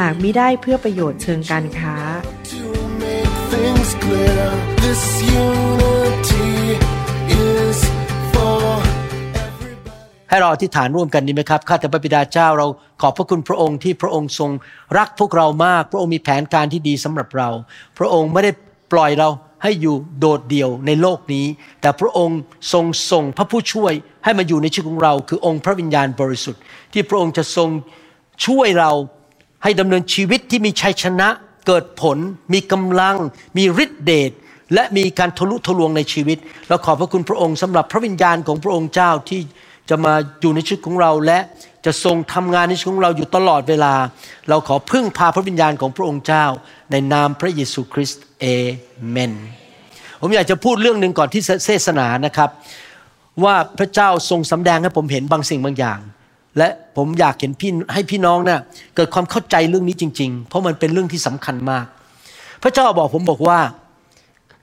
หากมิได้เพื่อประโยชน์เชิงการค้า ให้เราอธิษฐานร่วมกันดีไหมครับ ข้าแต่พระบิดาเจ้าเราขอบพระคุณพระองค์ที่พระองค์ทรงรักพวกเรามาก พระองค์มีแผนการที่ดีสำหรับเรา พระองค์ไม่ได้ปล่อยเราให้อยู่โดดเดี่ยวในโลกนี้ แต่พระองค์ทรงส่งพระผู้ช่วยให้มาอยู่ในชีวิตของเรา คือองค์พระวิญญาณบริสุทธิ์ ที่พระองค์จะทรงช่วยเรา ให้ดำเนินชีวิตที่มีชัยชนะ เกิดผล มีกำลัง มีฤทธิเดชและมีการทะลุทะลวงในชีวิต เราขอบพระคุณพระองค์สำหรับพระวิญญาณของพระองค์เจ้าที่จะมาอยู่ในชีวิตของเราและจะทรงทำงานในชีวิตของเราอยู่ตลอดเวลา เราขอพึ่งพาพระวิญญาณของพระองค์เจ้า ในนามพระเยซูคริสต์เอเมนผมอยากจะพูดเรื่องหนึ่งก่อนที่เทศนานะครับ ว่าพระเจ้าทรงสำแดงให้ผมเห็นบางสิ่งบางอย่าง และผมอยากเห็นพี่ให้พี่น้องเนี่ยเกิดความเข้าใจเรื่องนี้จริง ๆ เพราะมันเป็นเรื่องที่สำคัญมาก พระเจ้าบอกผมบอกว่า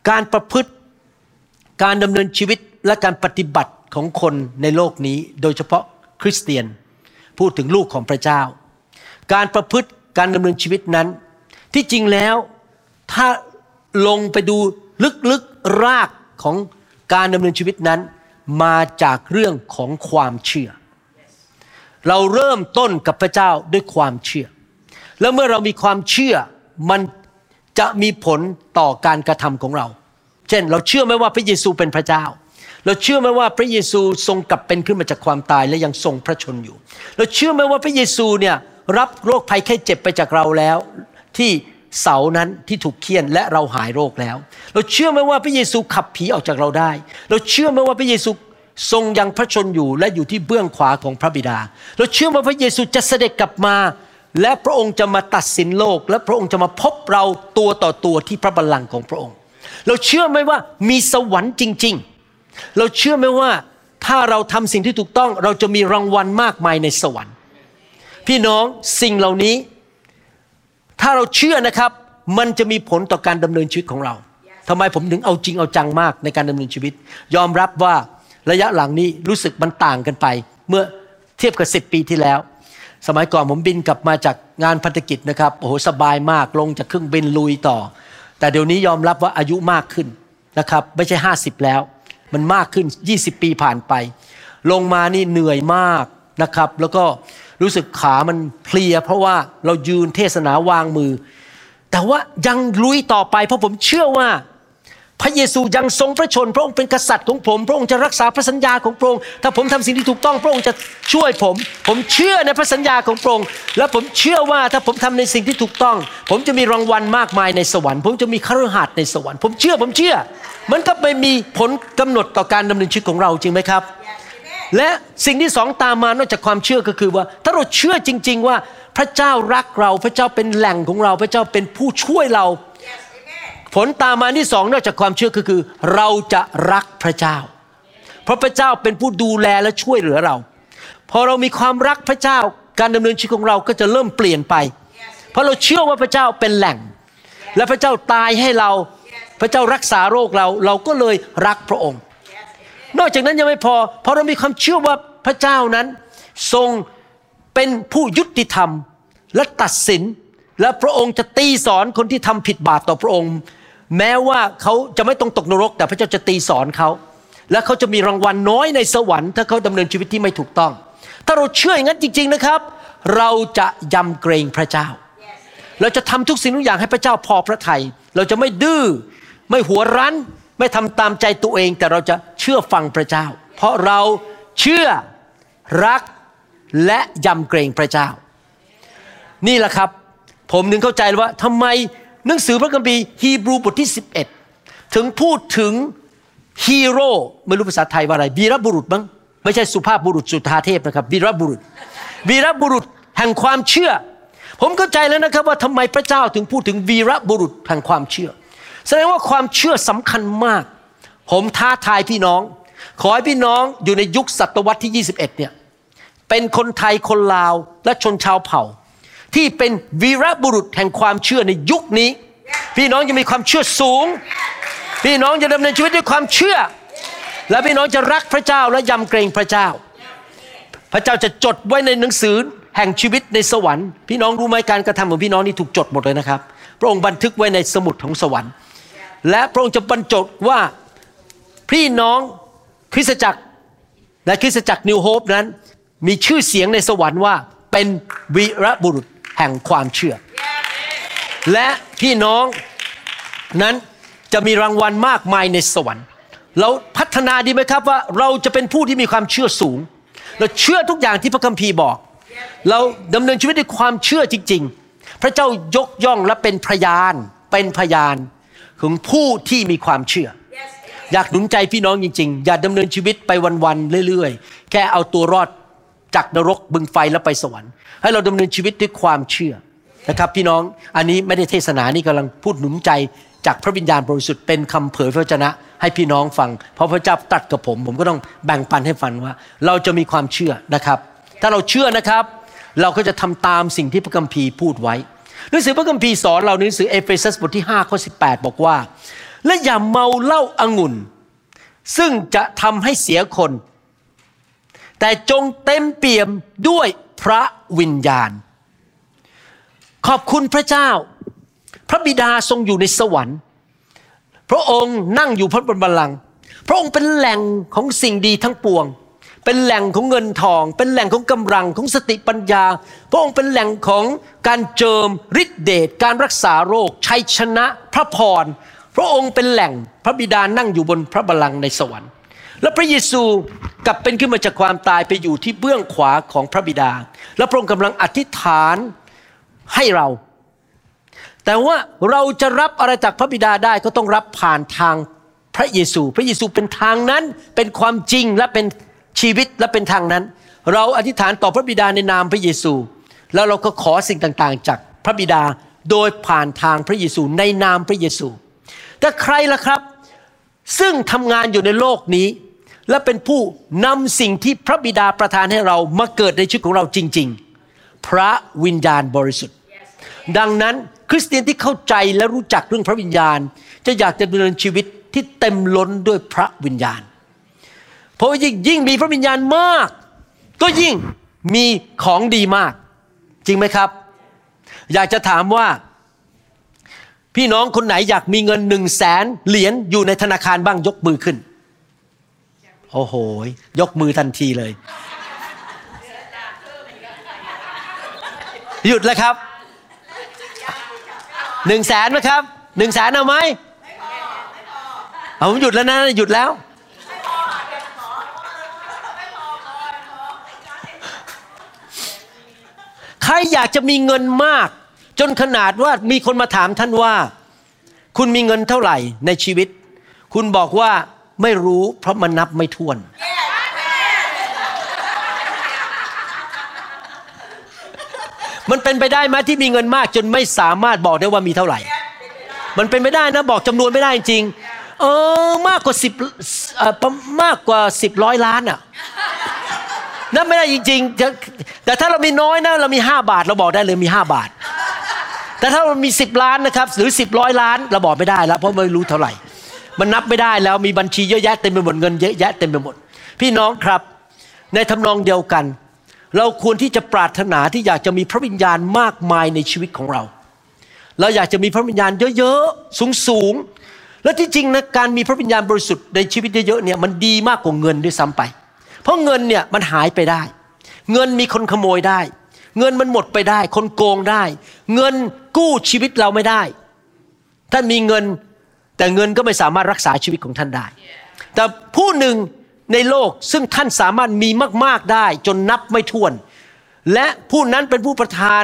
การประพฤติการดำเนินชีวิตและการปฏิบัติของคนในโลกนี้ โดยเฉพาะคริสเตียน พูดถึงลูกของพระเจ้า การประพฤติการดำเนินชีวิตนั้น ที่จริงแล้วถ้าลงไปดูลึกๆรากของการดำเนินชีวิตนั้น มาจากเรื่องของความเชื่อ เราเริ่มต้นกับพระเจ้าด้วยความเชื่อ แล้วเมื่อเรามีความเชื่อมันจะมีผลต่อการกระทำของเรา เช่น เราเชื่อไหมว่าพระเยซูเป็นพระเจ้า เราเชื่อไหมว่าพระเยซูทรงกลับเป็นขึ้นมาจากความตายและยังทรงพระชนอยู่ เราเชื่อไหมว่าพระเยซูเนี่ยรับโรคภัยไข้เจ็บไปจากเราแล้ว ที่เสานั้นที่ถูกเคี่ยนและเราหายโรคแล้ว เราเชื่อไหมว่าพระเยซูขับผีออกจากเราได้ เราเชื่อไหมว่าพระเยซู ทรงยังพระชนอยู่และอยู่ที่เบื้องขวาของพระบิดา เราเชื่อว่าพระเยซูจะเสด็จกลับมา และพระองค์จะมาตัดสินโลก และพระองค์จะมาพบเราตัวต่อตัวที่พระบัลลังก์ของพระองค์ เราเชื่อไหมว่ามีสวรรค์จริง ๆ เราเชื่อไหมว่าถ้าเราทำสิ่งที่ถูกต้อง เราจะมีรางวัลมากมายในสวรรค์ พี่น้องสิ่งเหล่านี้ ถ้าเราเชื่อนะครับมันจะมีผลต่อการดำเนินชีวิตของเราทำไมผมถึงเอาจริงเอาจังมากในการดำเนินชีวิต ยอมรับว่า ระยะหลังนี้รู้สึกมันต่างกันไป เมื่อเทียบกับสิปีที่แล้ว สมัยก่อนผมบินกลับมาจากงานพันธกิจนะครับโอ้โหสบายมากลงจากเครื่องบินลุยต่อ แต่เดี๋ยวนี้ยอมรับว่าอายุมากขึ้นนะครับไม่ใช่ 50 แล้ว มันมากขึ้น 20 ปีผ่านไป ลงมานี่เหนื่อยมากนะครับ แล้วก็รู้สึกขามันเพลีย เพราะว่าเรายืนเทศนาวางมือ แต่ว่ายังลุยต่อไปเพราะผมเชื่อว่า พระเยซูยังทรงพระชน พระองค์เป็นกษัตริย์ของผม พระองค์จะรักษาพระสัญญาของพระองค์ ถ้าผมทำสิ่งที่ถูกต้องพระองค์จะช่วยผม ผมเชื่อในพระสัญญาของพระองค์ และผมเชื่อว่าถ้าผมทำในสิ่งที่ถูกต้อง ผมจะมีรางวัลมากมายในสวรรค์ ผมจะมีคฤหัสถ์ในสวรรค์ ผมเชื่อ ผมเชื่อ มันก็ไม่มีผลกำหนดต่อการดำเนินชีวิตของเราจริงไหมครับ และสิ่งที่สองตามมานอกจากความเชื่อก็คือว่า ถ้าเราเชื่อจริง ๆ ว่าพระเจ้ารักเรา พระเจ้าเป็นแหล่งของเรา พระเจ้าเป็นผู้ช่วยเรา ผลตามมาที่สองนอกจากความเชื่อก็คือ เราจะรักพระเจ้า เพราะพระเจ้าเป็นผู้ดูแลและช่วยเหลือเรา พอเรามีความรักพระเจ้าการดำเนินชีวิตของเราก็จะเริ่มเปลี่ยนไป เพราะเราเชื่อว่าพระเจ้าเป็นแหล่ง และพระเจ้าตายให้เรา พระเจ้ารักษาโรคเรา เราก็เลยรักพระองค์ นอกจากนั้นยังไม่พอ เพราะเรามีความเชื่อว่าพระเจ้านั้น ทรงเป็นผู้ยุติธรรมและตัดสิน และพระองค์จะตีสอนคนที่ทำผิดบาปต่อพระองค์ แม้ว่าเขาจะไม่ต้องตกนรก แต่พระเจ้าจะตีสอนเขา และเขาจะมีรางวัลน้อยในสวรรค์ถ้าเขาดำเนินชีวิตที่ไม่ถูกต้อง ถ้าเราเชื่ออย่างนั้นจริง ๆนะครับ เราจะยำเกรงพระเจ้า เราจะทำทุกสิ่งทุกอย่างให้พระเจ้าพอพระทยัยเราจะไม่ดื้อไม่หัวรั้น ไม่ทำตามใจตัวเอง แต่เราจะเชื่อฟังพระเจ้า เพราะเราเชื่อรักและยำเกรงพระเจ้า นี่แหละครับ ผมถึงเข้าใจว่าทำไม หนังสือพระคัมภีร์ฮีบรูบทที่ 11 ถึงพูดถึงฮีโร่ไม่รู้ภาษาไทยว่าอะไรวีรบุรุษบ้างไม่ใช่สุภาพบุรุษสุธาเทพนะครับวีรบุรุษวีรบุรุษแห่งความเชื่อ ผมเข้าใจแล้วนะครับว่าทำไมพระเจ้าถึงพูดถึงวีรบุรุษแห่งความเชื่อ แสดงว่าความเชื่อสำคัญมาก ผมท้าทายพี่น้อง ขอให้พี่น้องอยู่ในยุคศตวรรษที่ 21เนี่ยเป็นคนไทยคนลาวและชนชาวเผ่า ที่เป็นวีรบุรุษแห่งความเชื่อในยุคนี้ พี่น้องจะมีความเชื่อสูง พี่น้องจะดำเนินชีวิตด้วยความเชื่อ และพี่น้องจะรักพระเจ้าและยำเกรงพระเจ้า พระเจ้าจะจดไว้ในหนังสือแห่งชีวิตในสวรรค์ พี่น้องรู้ไหมการกระทำของพี่น้องนี่ถูกจดหมดเลยนะครับ พระองค์บันทึกไว้ในสมุดของสวรรค์ และพระองค์จะบรรจดว่าพี่น้องคริสตจักรและคริสตจักรนิวโฮปนั้น มีชื่อเสียงในสวรรค์ว่าเป็นวีรบุรุษแห่งความเชื่อ และพี่น้องนั้นจะมีรางวัลมากมายในสวรรค์ เราพัฒนาดีไหมครับว่าเราจะเป็นผู้ที่มีความเชื่อสูง เราเชื่อทุกอย่างที่พระคัมภีร์บอก เราดำเนินชีวิตด้วยความเชื่อจริง ๆ พระเจ้ายกย่องและเป็นพยาน เป็นพยานของผู้ที่มีความเชื่อ อยากหนุนใจพี่น้องจริง ๆ อย่าดำเนินชีวิตไปวันๆเรื่อย ๆ แค่เอาตัวรอด จากนรกบึงไฟแล้วไปสวรรค์ ให้เราดำเนินชีวิตด้วยความเชื่อนะครับ พี่น้องอันนี้ไม่ได้เทศนานี่กำลังพูดหนุนใจจากพระวิญญาณบริสุทธิ์เป็นคำเผยพระวจนะ ให้พี่น้องฟัง เพราะพระเจ้าตัดกับผม ผมก็ต้องแบ่งปันให้ฟังว่า เราจะมีความเชื่อนะครับ ถ้าเราเชื่อนะครับ เราก็จะทำตามสิ่งที่พระคัมภีร์พูดไว้หนังสือพระคัมภีร์สอนเราในหนังสือเอเฟซัสบทที่5ข้อ18 บอกว่า และอย่าเมาเหล้าอางุ่น ซึ่งจะทำให้เสียคน แต่จงเต็มเปี่ยมด้วยพระวิญญาณ ขอบคุณพระเจ้า พระบิดาทรงอยู่ในสวรรค์ พระองค์นั่งอยู่พระบนบัลลังก์พระองค์เป็นแหล่งของสิ่งดีทั้งปวง เป็นแหล่งของเงินทอง เป็นแหล่งของกำลังของสติปัญญา พระองค์เป็นแหล่งของการเจิมฤทธิเดชการรักษาโรคชัยชนะพระพรพระองค์เป็นแหล่งพระบิดานั่งอยู่บนพระบัลลังก์ในสวรรค์ และพระเยซูกลับเป็นขึ้นมาจากความตายไปอยู่ที่เบื้องขวาของพระบิดา และพระองค์กำลังอธิษฐานให้เรา แต่ว่าเราจะรับอะไรจากพระบิดาได้ก็ต้องรับผ่านทางพระเยซู พระเยซูเป็นทางนั้นเป็นความจริงและเป็นชีวิตและเป็นทางนั้น เราอธิษฐานต่อพระบิดาในนามพระเยซู แล้วเราก็ขอสิ่งต่างๆ จากพระบิดาโดยผ่านทางพระเยซูในนามพระเยซู แต่ใครล่ะครับ ซึ่งทำงานอยู่ในโลกนี้ และเป็นผู้นำสิ่งที่พระบิดาประทานให้เรามาเกิดในชีวิตของเราจริง ๆ พระวิญญาณบริสุทธิ์ ดังนั้นคริสเตียนที่เข้าใจและรู้จักเรื่องพระวิญญาณ จะอยากจะดำเนินชีวิตที่เต็มล้นด้วยพระวิญญาณ เพราะว่ายิ่งยิ่งมีพระวิญญาณมาก ก็ยิ่งมีของดีมาก จริงไหมครับ อยากจะถามว่า พี่น้องคนไหนอยากมีเงินหนึ่งแสนเหรียญอยู่ในธนาคารบ้างยกมือขึ้น โอ้โห ยกมือทันทีเลย หยุดแล้วครับหนึ่งแสนไหมครับหนึ่งแสนเอาไหมเอาผมหยุดแล้วนะ หยุดแล้ว ใครอยากจะมีเงินมาก จนขนาดว่ามีคนมาถามท่านว่า คุณมีเงินเท่าไหร่ในชีวิต คุณบอกว่า ไม่รู้เพราะมันนับไม่ถ้วน มันเป็นไปได้ไหมที่มีเงินมาก จนไม่สามารถบอกได้ว่ามีเท่าไหร่ มันเป็นไม่ได้นะบอกจำนวนไม่ได้จริง เออมากกว่าสิบมากกว่าสิบร้อยล้านอะนับไม่ได้จริงๆแต่แต่ถ้าเรามีน้อยนะเรามีห้าบาทเราบอกได้เลยมีห้าบาท แต่ถ้าเรามีสิบล้านนะครับหรือสิบร้อยล้านเราบอกไม่ได้แล้วเพราะไม่รู้เท่าไหร่ มันนับไม่ได้แล้วมีบัญชีเยอะแยะเต็มไปหมดเงินเยอะแยะเต็มไปหมด พี่น้องครับ ในทำนองเดียวกัน เราควรที่จะปรารถนาที่อยากจะมีพระวิญญาณมากมายในชีวิตของเรา เราอยากจะมีพระวิญญาณเยอะๆสูงๆและที่จริงนะการมีพระวิญญาณบริสุทธิ์ในชีวิตเยอะๆเนี่ยมันดีมากกว่าเงินด้วยซ้ำไป เพราะเงินเนี่ยมันหายไปได้ เงินมีคนขโมยได้ เงินมันหมดไปได้ คนโกงได้ เงินกู้ชีวิตเราไม่ได้ท่านมีเงิน แต่เงินก็ไม่สามารถรักษาชีวิตของท่านได้ แต่ผู้หนึ่งในโลกซึ่งท่านสามารถมีมาก ๆได้ จนนับไม่ถ้วน และผู้นั้นเป็นผู้ประทาน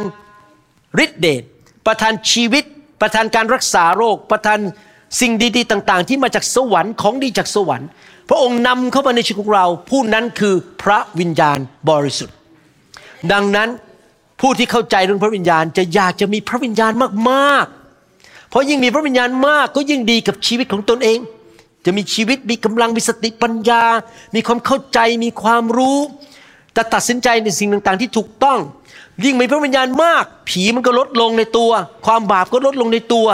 ฤทธิเดชประทานชีวิต ประทานการรักษาโรค ประทานสิ่งดีๆ ต่างๆ ที่มาจากสวรรค์ของดีจากสวรรค์ พระองค์นำเข้ามาในชีวิตของเรา ผู้นั้นคือพระวิญญาณบริสุทธิ์ ดังนั้นผู้ที่เข้าใจเรื่องพระวิญญาณจะอยากจะมีพระวิญญาณมากๆ เพราะยิ่งมีพระวิญญาณมากก็ยิ่งดีกับชีวิตของตนเอง จะมีชีวิตมีกำลังมีสติปัญญา มีความเข้าใจมีความรู้จะตัดสินใจในสิ่งต่างๆ ที่ถูกต้อง ยิ่งมีพระวิญญาณมาก ผีมันก็ลดลงในตัว ความบาปก็ลดลงในตัว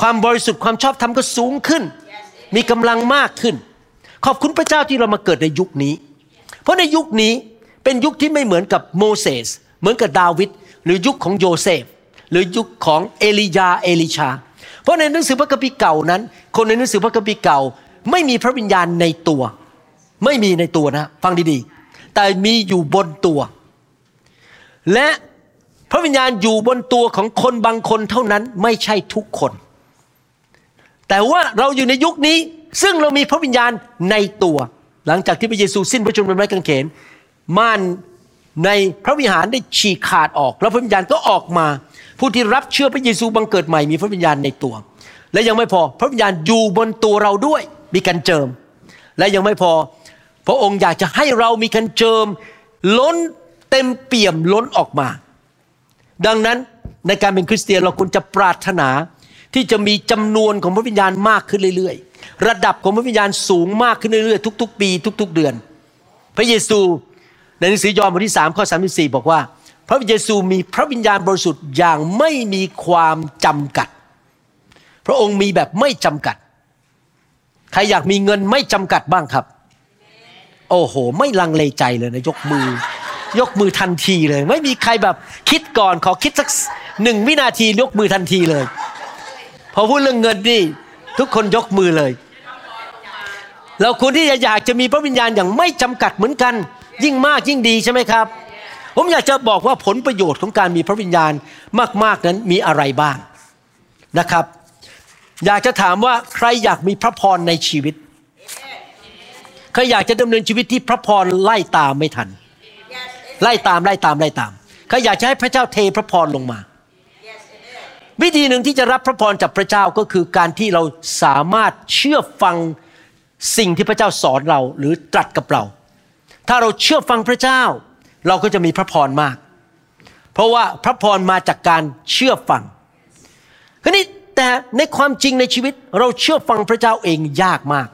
ความบริสุทธิ์ความชอบธรรมก็สูงขึ้น มีกำลังมากขึ้น ขอบคุณพระเจ้าที่เรามาเกิดในยุคนี้ เพราะในยุคนี้เป็นยุคที่ไม่เหมือนกับโมเสสเหมือนกับดาวิดหรือยุคของโยเซฟ หรือยุคของเอลียาเอลิชา เพราะในหนังสือพระคัมภีร์เก่านั้น คนในหนังสือพระคัมภีร์เก่า ไม่มีพระวิญญาณในตัว ไม่มีในตัวนะ ฟังดีๆ แต่มีอยู่บนตัว และพระวิญญาณอยู่บนตัวของคนบางคนเท่านั้นไม่ใช่ทุกคน แต่ว่าเราอยู่ในยุคนี้ ซึ่งเรามีพระวิญญาณในตัว หลังจากที่พระเยซูสิ้นพระชนม์บนไม้กางเขนม่านในพระวิหารได้ฉีกขาดออก แล้วพระวิญญาณก็ออกมา ผู้ที่รับเชื่อพระเยซูบังเกิดใหม่มีพระวิญญาณในตัว และยังไม่พอพระวิญญาณอยู่บนตัวเราด้วย มีการเจิม และยังไม่พอ พระองค์อยากจะให้เรามีการเจิม ล้นเต็มเปี่ยมล้นออกมา ดังนั้นในการเป็นคริสเตียนเราควรจะปรารถนาที่จะมีจำนวนของพระวิญญาณมากขึ้นเรื่อยๆ ระดับของพระวิญญาณสูงมากขึ้นเรื่อยๆ ทุก ๆ ปี ทุก ๆ เดือน พระเยซูในหนังสือยอห์นบทที่3ข้อ34บอกว่า พระเยซูมีพระวิญญาณบริสุทธิ์อย่างไม่มีความจำกัด พระองค์มีแบบไม่จำกัด ใครอยากมีเงินไม่จำกัดบ้างครับ โอ้โห ไม่ลังเลใจเลยนะยกมือ ยกมือทันทีเลย ไม่มีใครแบบคิดก่อนขอคิดสักหนึ่งวินาทียกมือทันทีเลย พอพูดเรื่องเงินนี่ทุกคนยกมือเลย เราควรที่จะอยากจะมีพระวิญญาณอย่างไม่จำกัดเหมือนกัน ยิ่งมากยิ่งดีใช่ไหมครับ ผมอยากจะบอกว่าผลประโยชน์ของการมีพระวิญญาณมาก ๆนั้นมีอะไรบ้างนะครับ อยากจะถามว่าใครอยากมีพระพรในชีวิตใครอยากจะดำเนินชีวิตที่พระพรไล่ตามไม่ทัน ไล่ตามไล่ตามไล่ตามใครอยากจะให้พระเจ้าเทพระพรลงมา วิธีหนึ่งที่จะรับพระพรจากพระเจ้าก็คือการที่เราสามารถเชื่อฟังสิ่งที่พระเจ้าสอนเราหรือตรัสกับเรา ถ้าเราเชื่อฟังพระเจ้า เราก็จะมีพระพรมาก เพราะว่าพระพรมาจากการเชื่อฟังคราวนี้แต่ในความจริงในชีวิตเราเชื่อฟังพระเจ้าเองยากมาก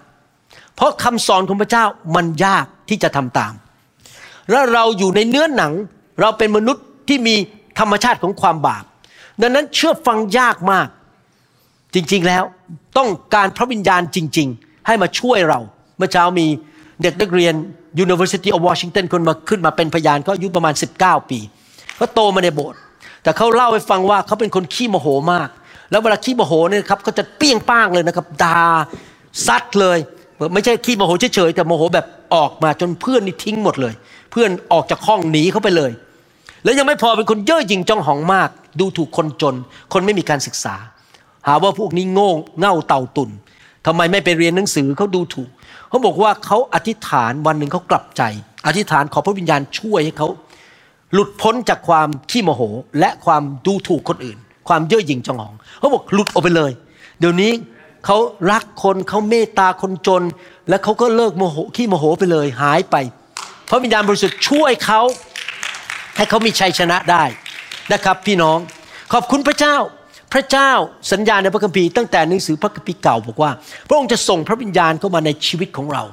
เพราะคำสอนของพระเจ้ามันยากที่จะทำตาม และเราอยู่ในเนื้อหนังเราเป็นมนุษย์ที่มีธรรมชาติของความบาป ดังนั้นเชื่อฟังยากมาก จริงๆแล้วต้องการพระวิญญาณจริง ๆ ให้มาช่วยเรา เมื่อเช้ามี เด็กนักเรียน University of Washington คนมาขึ้นมาเป็นพยานก็อายุประมาณ 19 ปีเขาโตมาในโบสถ์แต่เขาเล่าให้ฟังว่าเขาเป็นคนขี้โมโหมาก แล้วเวลาขี้โมโหเนี่ยครับเขาจะเปี้ยงป้างเลยนะครับด่าซัดเลยไม่ใช่ขี้โมโหเฉยๆแต่โมโหแบบออกมาจนเพื่อนนี่ทิ้งหมดเลย เพื่อนออกจากห้องหนีเขาไปเลย แล้วยังไม่พอเป็นคนเย่อหยิ่งจ้องหองมาก ดูถูกคนจน คนไม่มีการศึกษา หาว่าพวกนี้โง่เง่าเต่าตุนทำไมไม่ไปเรียนหนังสือเขาดูถูก เขาบอกว่าเขาอธิษฐานวันหนึ่งเขากลับใจ อธิษฐานขอพระวิญญาณช่วยให้เขาหลุดพ้นจากความขี้โมโห และความดูถูกคนอื่น ความเย่อหยิ่งจองหองเขาบอกหลุดออกไปเลย เดี๋ยวนี้เขารักคนเขาเมตตาคนจน และเขาก็เลิกโมโหขี้โมโหไปเลยหายไป พระวิญญาณบริสุทธิ์ช่วยเขาให้เขามีชัยชนะได้นะครับ พี่น้องขอบคุณพระเจ้า พระเจ้าสัญญาในพระคัมภีร์ตั้งแต่หนังสือพระคัมภีร์เก่าบอกว่า พระองค์จะส่งพระวิญญาณเข้ามาในชีวิตของเรา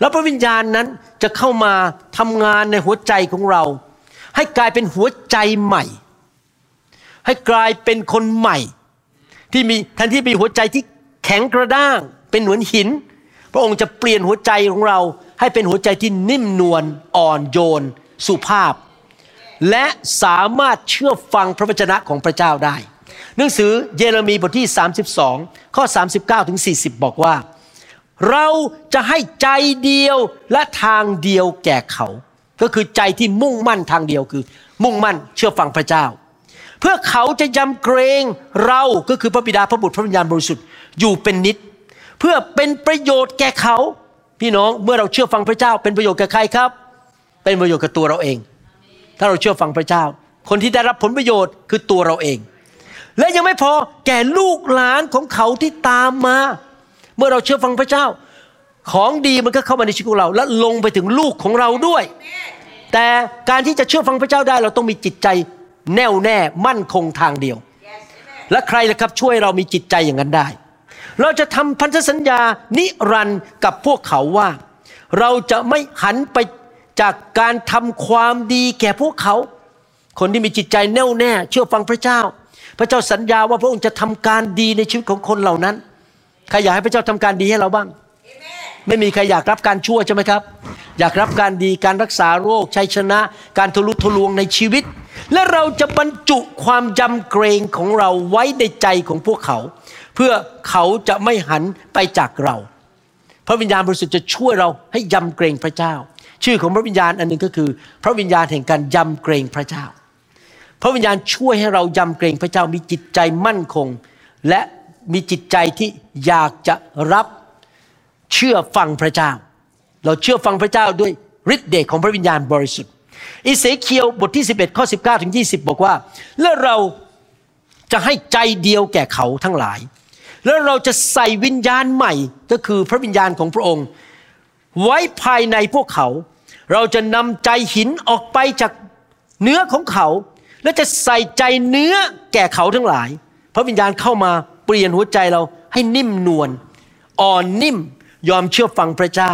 แล้วพระวิญญาณนั้นจะเข้ามาทำงานในหัวใจของเรา ให้กลายเป็นหัวใจใหม่ ให้กลายเป็นคนใหม่ ที่มีแทนที่มีหัวใจที่แข็งกระด้าง เป็นเหมือนหิน พระองค์จะเปลี่ยนหัวใจของเรา ให้เป็นหัวใจที่นิ่มนวลอ่อนโยน สุภาพ และสามารถเชื่อฟังพระวจนะของพระเจ้าได้ หนังสือเยเรมีบทที่ 32 ข้อ 39ถึง40 บอกว่า เราจะให้ใจเดียวและทางเดียวแก่เขา ก็คือใจที่มุ่งมั่นทางเดียวคือ มุ่งมั่นเชื่อฟังพระเจ้า เพื่อเขาจะยำเกรงเราก็คือพระบิดาพระบุตรพระวิญญาณบริสุทธิ์อยู่เป็นนิด เพื่อเป็นประโยชน์แก่เขา พี่น้องเมื่อเราเชื่อฟังพระเจ้า เป็นประโยชน์แก่ใครครับ เป็นประโยชน์กับตัวเราเอง ถ้าเราเชื่อฟังพระเจ้า คนที่ได้รับผลประโยชน์คือตัวเราเอง และยังไม่พอแก่ลูกหลานของเขาที่ตามมา เมื่อเราเชื่อฟังพระเจ้า ของดีมันก็เข้ามาในชีวิตของเรา และลงไปถึงลูกของเราด้วย แต่การที่จะเชื่อฟังพระเจ้าได้ เราต้องมีจิตใจแน่วแน่มั่นคงทางเดียว และใครล่ะครับช่วยเรามีจิตใจอย่างนั้นได้ เราจะทำพันธสัญญานิรันดร์กับพวกเขาว่า เราจะไม่หันไปจากการทำความดีแก่พวกเขา คนที่มีจิตใจแน่วแน่ เชื่อฟังพระเจ้า พระเจ้าสัญญาว่าพระองค์จะทำการดีในชีวิตของคนเหล่านั้นใครอยากให้พระเจ้าทำการดีให้เราบ้าง ไม่มีใครอยากรับการชั่วใช่ไหมครับ อยากรับการดีการรักษาโรคชัยชนะ การทะลุทะลวงในชีวิต และเราจะบรรจุความยำเกรงของเราไว้ในใจของพวกเขา เพื่อเขาจะไม่หันไปจากเรา พระวิญญาณบริสุทธิ์จะช่วยเราให้ยำเกรงพระเจ้า ชื่อของพระวิญญาณอันหนึงก็คือ พระวิญญาณแห่งการยำเกรงพระเจ้า พระวิญญาณช่วยให้เรายำเกรงพระเจ้ามีจิตใจมั่นคง และมีจิตใจที่อยากจะรับเชื่อฟังพระเจ้า เราเชื่อฟังพระเจ้าด้วยฤทธิ์เดชของพระวิญญาณบริสุทธิ์อิเสเคียวบทที่ 11 ข้อ 19 ถึง 20 บอกว่า และเราจะให้ใจเดียวแก่เขาทั้งหลาย แล้วเราจะใส่วิญญาณใหม่ก็คือพระวิญญาณของพระองค์ ไว้ภายในพวกเขา เราจะนำใจหินออกไปจากเนื้อของเขา และจะใส่ใจเนื้อแก่เขาทั้งหลาย พระวิญญาณเข้ามาเปลี่ยนหัวใจเราให้นิ่มนวลอ่อนนิ่มยอมเชื่อฟังพระเจ้า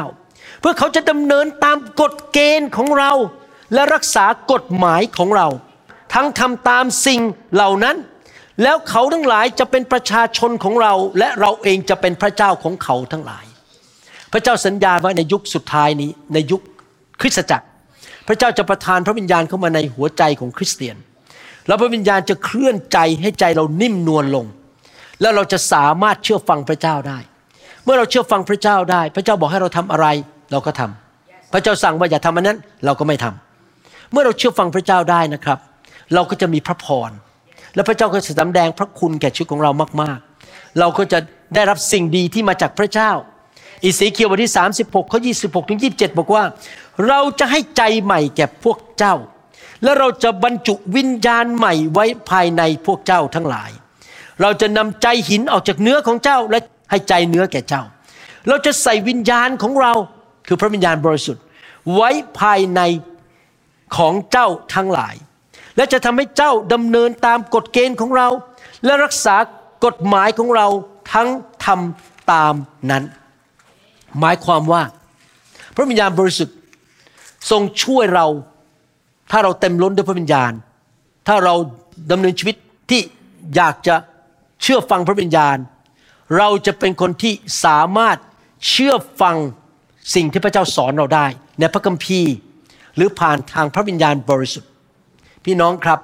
เพื่อเขาจะดำเนินตามกฎเกณฑ์ของเรา และรักษากฎหมายของเรา ทั้งทำตามสิ่งเหล่านั้น แล้วเขาทั้งหลายจะเป็นประชาชนของเรา และเราเองจะเป็นพระเจ้าของเขาทั้งหลาย พระเจ้าสัญญาไว้ในยุคสุดท้ายนี้ในยุคคริสตจักร พระเจ้าจะประทานพระวิญญาณเข้ามาในหัวใจของคริสเตียน แล้วพระวิญญาณจะเคลื่อนใจให้ใจเรานิ่มนวลลง แล้วเราจะสามารถเชื่อฟังพระเจ้าได้ เมื่อเราเชื่อฟังพระเจ้าได้ พระเจ้าบอกให้เราทำอะไร เราก็ทำพระเจ้าสั่งว่าอย่าทำอันนั้น เราก็ไม่ทำเมื่อเราเชื่อฟังพระเจ้าได้นะครับ เราก็จะมีพระพร และพระเจ้าก็จะสำแดงพระคุณแก่ชีวิตของเรามากๆ เราก็จะได้รับสิ่งดีที่มาจากพระเจ้าอิสีเคียวบทที่ 36ข้อ26 ถึง 27 บอกว่า เราจะให้ใจใหม่แก่พวกเจ้า และเราจะบรรจุวิญญาณใหม่ไว้ภายในพวกเจ้าทั้งหลาย เราจะนำใจหินออกจากเนื้อของเจ้าและให้ใจเนื้อแก่เจ้า เราจะใส่วิญญาณของเราคือพระวิญญาณบริสุทธิ์ ไว้ภายในของเจ้าทั้งหลาย และจะทำให้เจ้าดำเนินตามกฎเกณฑ์ของเรา และรักษากฎหมายของเราทั้งทำตามนั้น หมายความว่า พระวิญญาณบริสุทธิ์ทรงช่วยเรา ถ้าเราเต็มล้นด้วยพระวิญญาณ ถ้าเราดำเนินชีวิตที่อยากจะเชื่อฟังพระวิญญาณ เราจะเป็นคนที่สามารถเชื่อฟังสิ่งที่พระเจ้าสอนเราได้ ในพระคัมภีร์ หรือผ่านทางพระวิญญาณบริสุทธิ์ พี่น้องครับ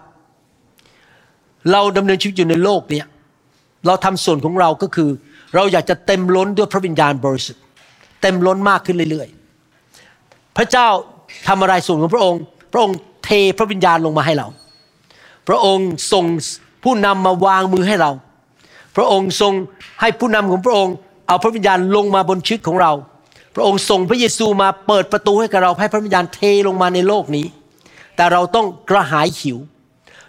เราดำเนินชีวิตอยู่ในโลกเนี้ยเราทำส่วนของเราก็คือ เราอยากจะเต็มล้นด้วยพระวิญญาณบริสุทธิ์ เต็มล้นมากขึ้นเรื่อยๆ พระเจ้าทำอะไรส่วนของพระองค์ พระองค์ เทพระวิญญาณลงมาให้เรา พระองค์ส่งผู้นำมาวางมือให้เรา พระองค์ทรงให้ผู้นำของพระองค์เอาพระวิญญาณลงมาบนชีวิตของเรา พระองค์ส่งพระเยซูมาเปิดประตูให้กับเราให้พระวิญญาณเทลงมาในโลกนี้ แต่เราต้องกระหายหิว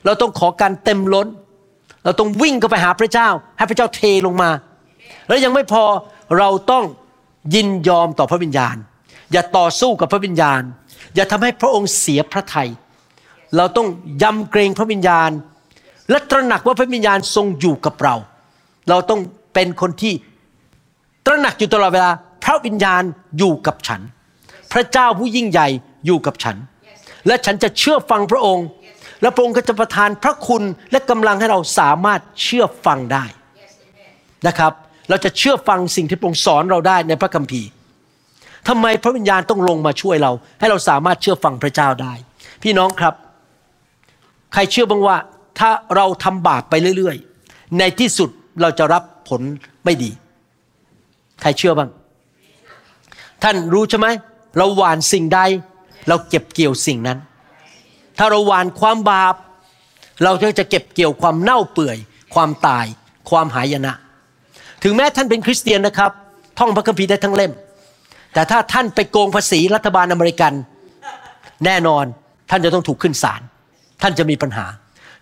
เราต้องขอการเต็มล้น เราต้องวิ่งเข้าไปหาพระเจ้า ให้พระเจ้าเทลงมา แล้วยังไม่พอเราต้องยินยอมต่อพระวิญญาณ อย่าต่อสู้กับพระวิญญาณ อย่าทำให้พระองค์เสียพระทัย เราต้องยำเกรงพระวิญญาณ และตระหนักว่าพระวิญญาณทรงอยู่กับเรา เราต้องเป็นคนที่ตระหนักอยู่ตลอดเวลา พระวิญญาณอยู่กับฉัน พระเจ้าผู้ยิ่งใหญ่อยู่กับฉัน และฉันจะเชื่อฟังพระองค์ และพระองค์ก็จะประทานพระคุณและกำลังให้เราสามารถเชื่อฟังได้นะครับ เราจะเชื่อฟังสิ่งที่พระองค์สอนเราได้ในพระคัมภีร์ทำไมพระวิญญาณต้องลงมาช่วยเรา ให้เราสามารถเชื่อฟังพระเจ้าได้ พี่น้องครับ ใครเชื่อบ้างว่าถ้าเราทำบาปไปเรื่อยๆ ในที่สุดเราจะรับผลไม่ดี ใครเชื่อบ้าง ท่านรู้ใช่ไหม เราหวานสิ่งใด เราเก็บเกี่ยวสิ่งนั้น ถ้าเราหวานความบาป เราจะเก็บเกี่ยวความเน่าเปื่อย ความตาย ความหายนะ ถึงแม้ท่านเป็นคริสเตียนนะครับ ท่องพระคัมภีร์ได้ทั้งเล่ม แต่ถ้าท่านไปโกงภาษีรัฐบาลอเมริกัน แน่นอนท่านจะต้องถูกขึ้นศาล ท่านจะมีปัญหา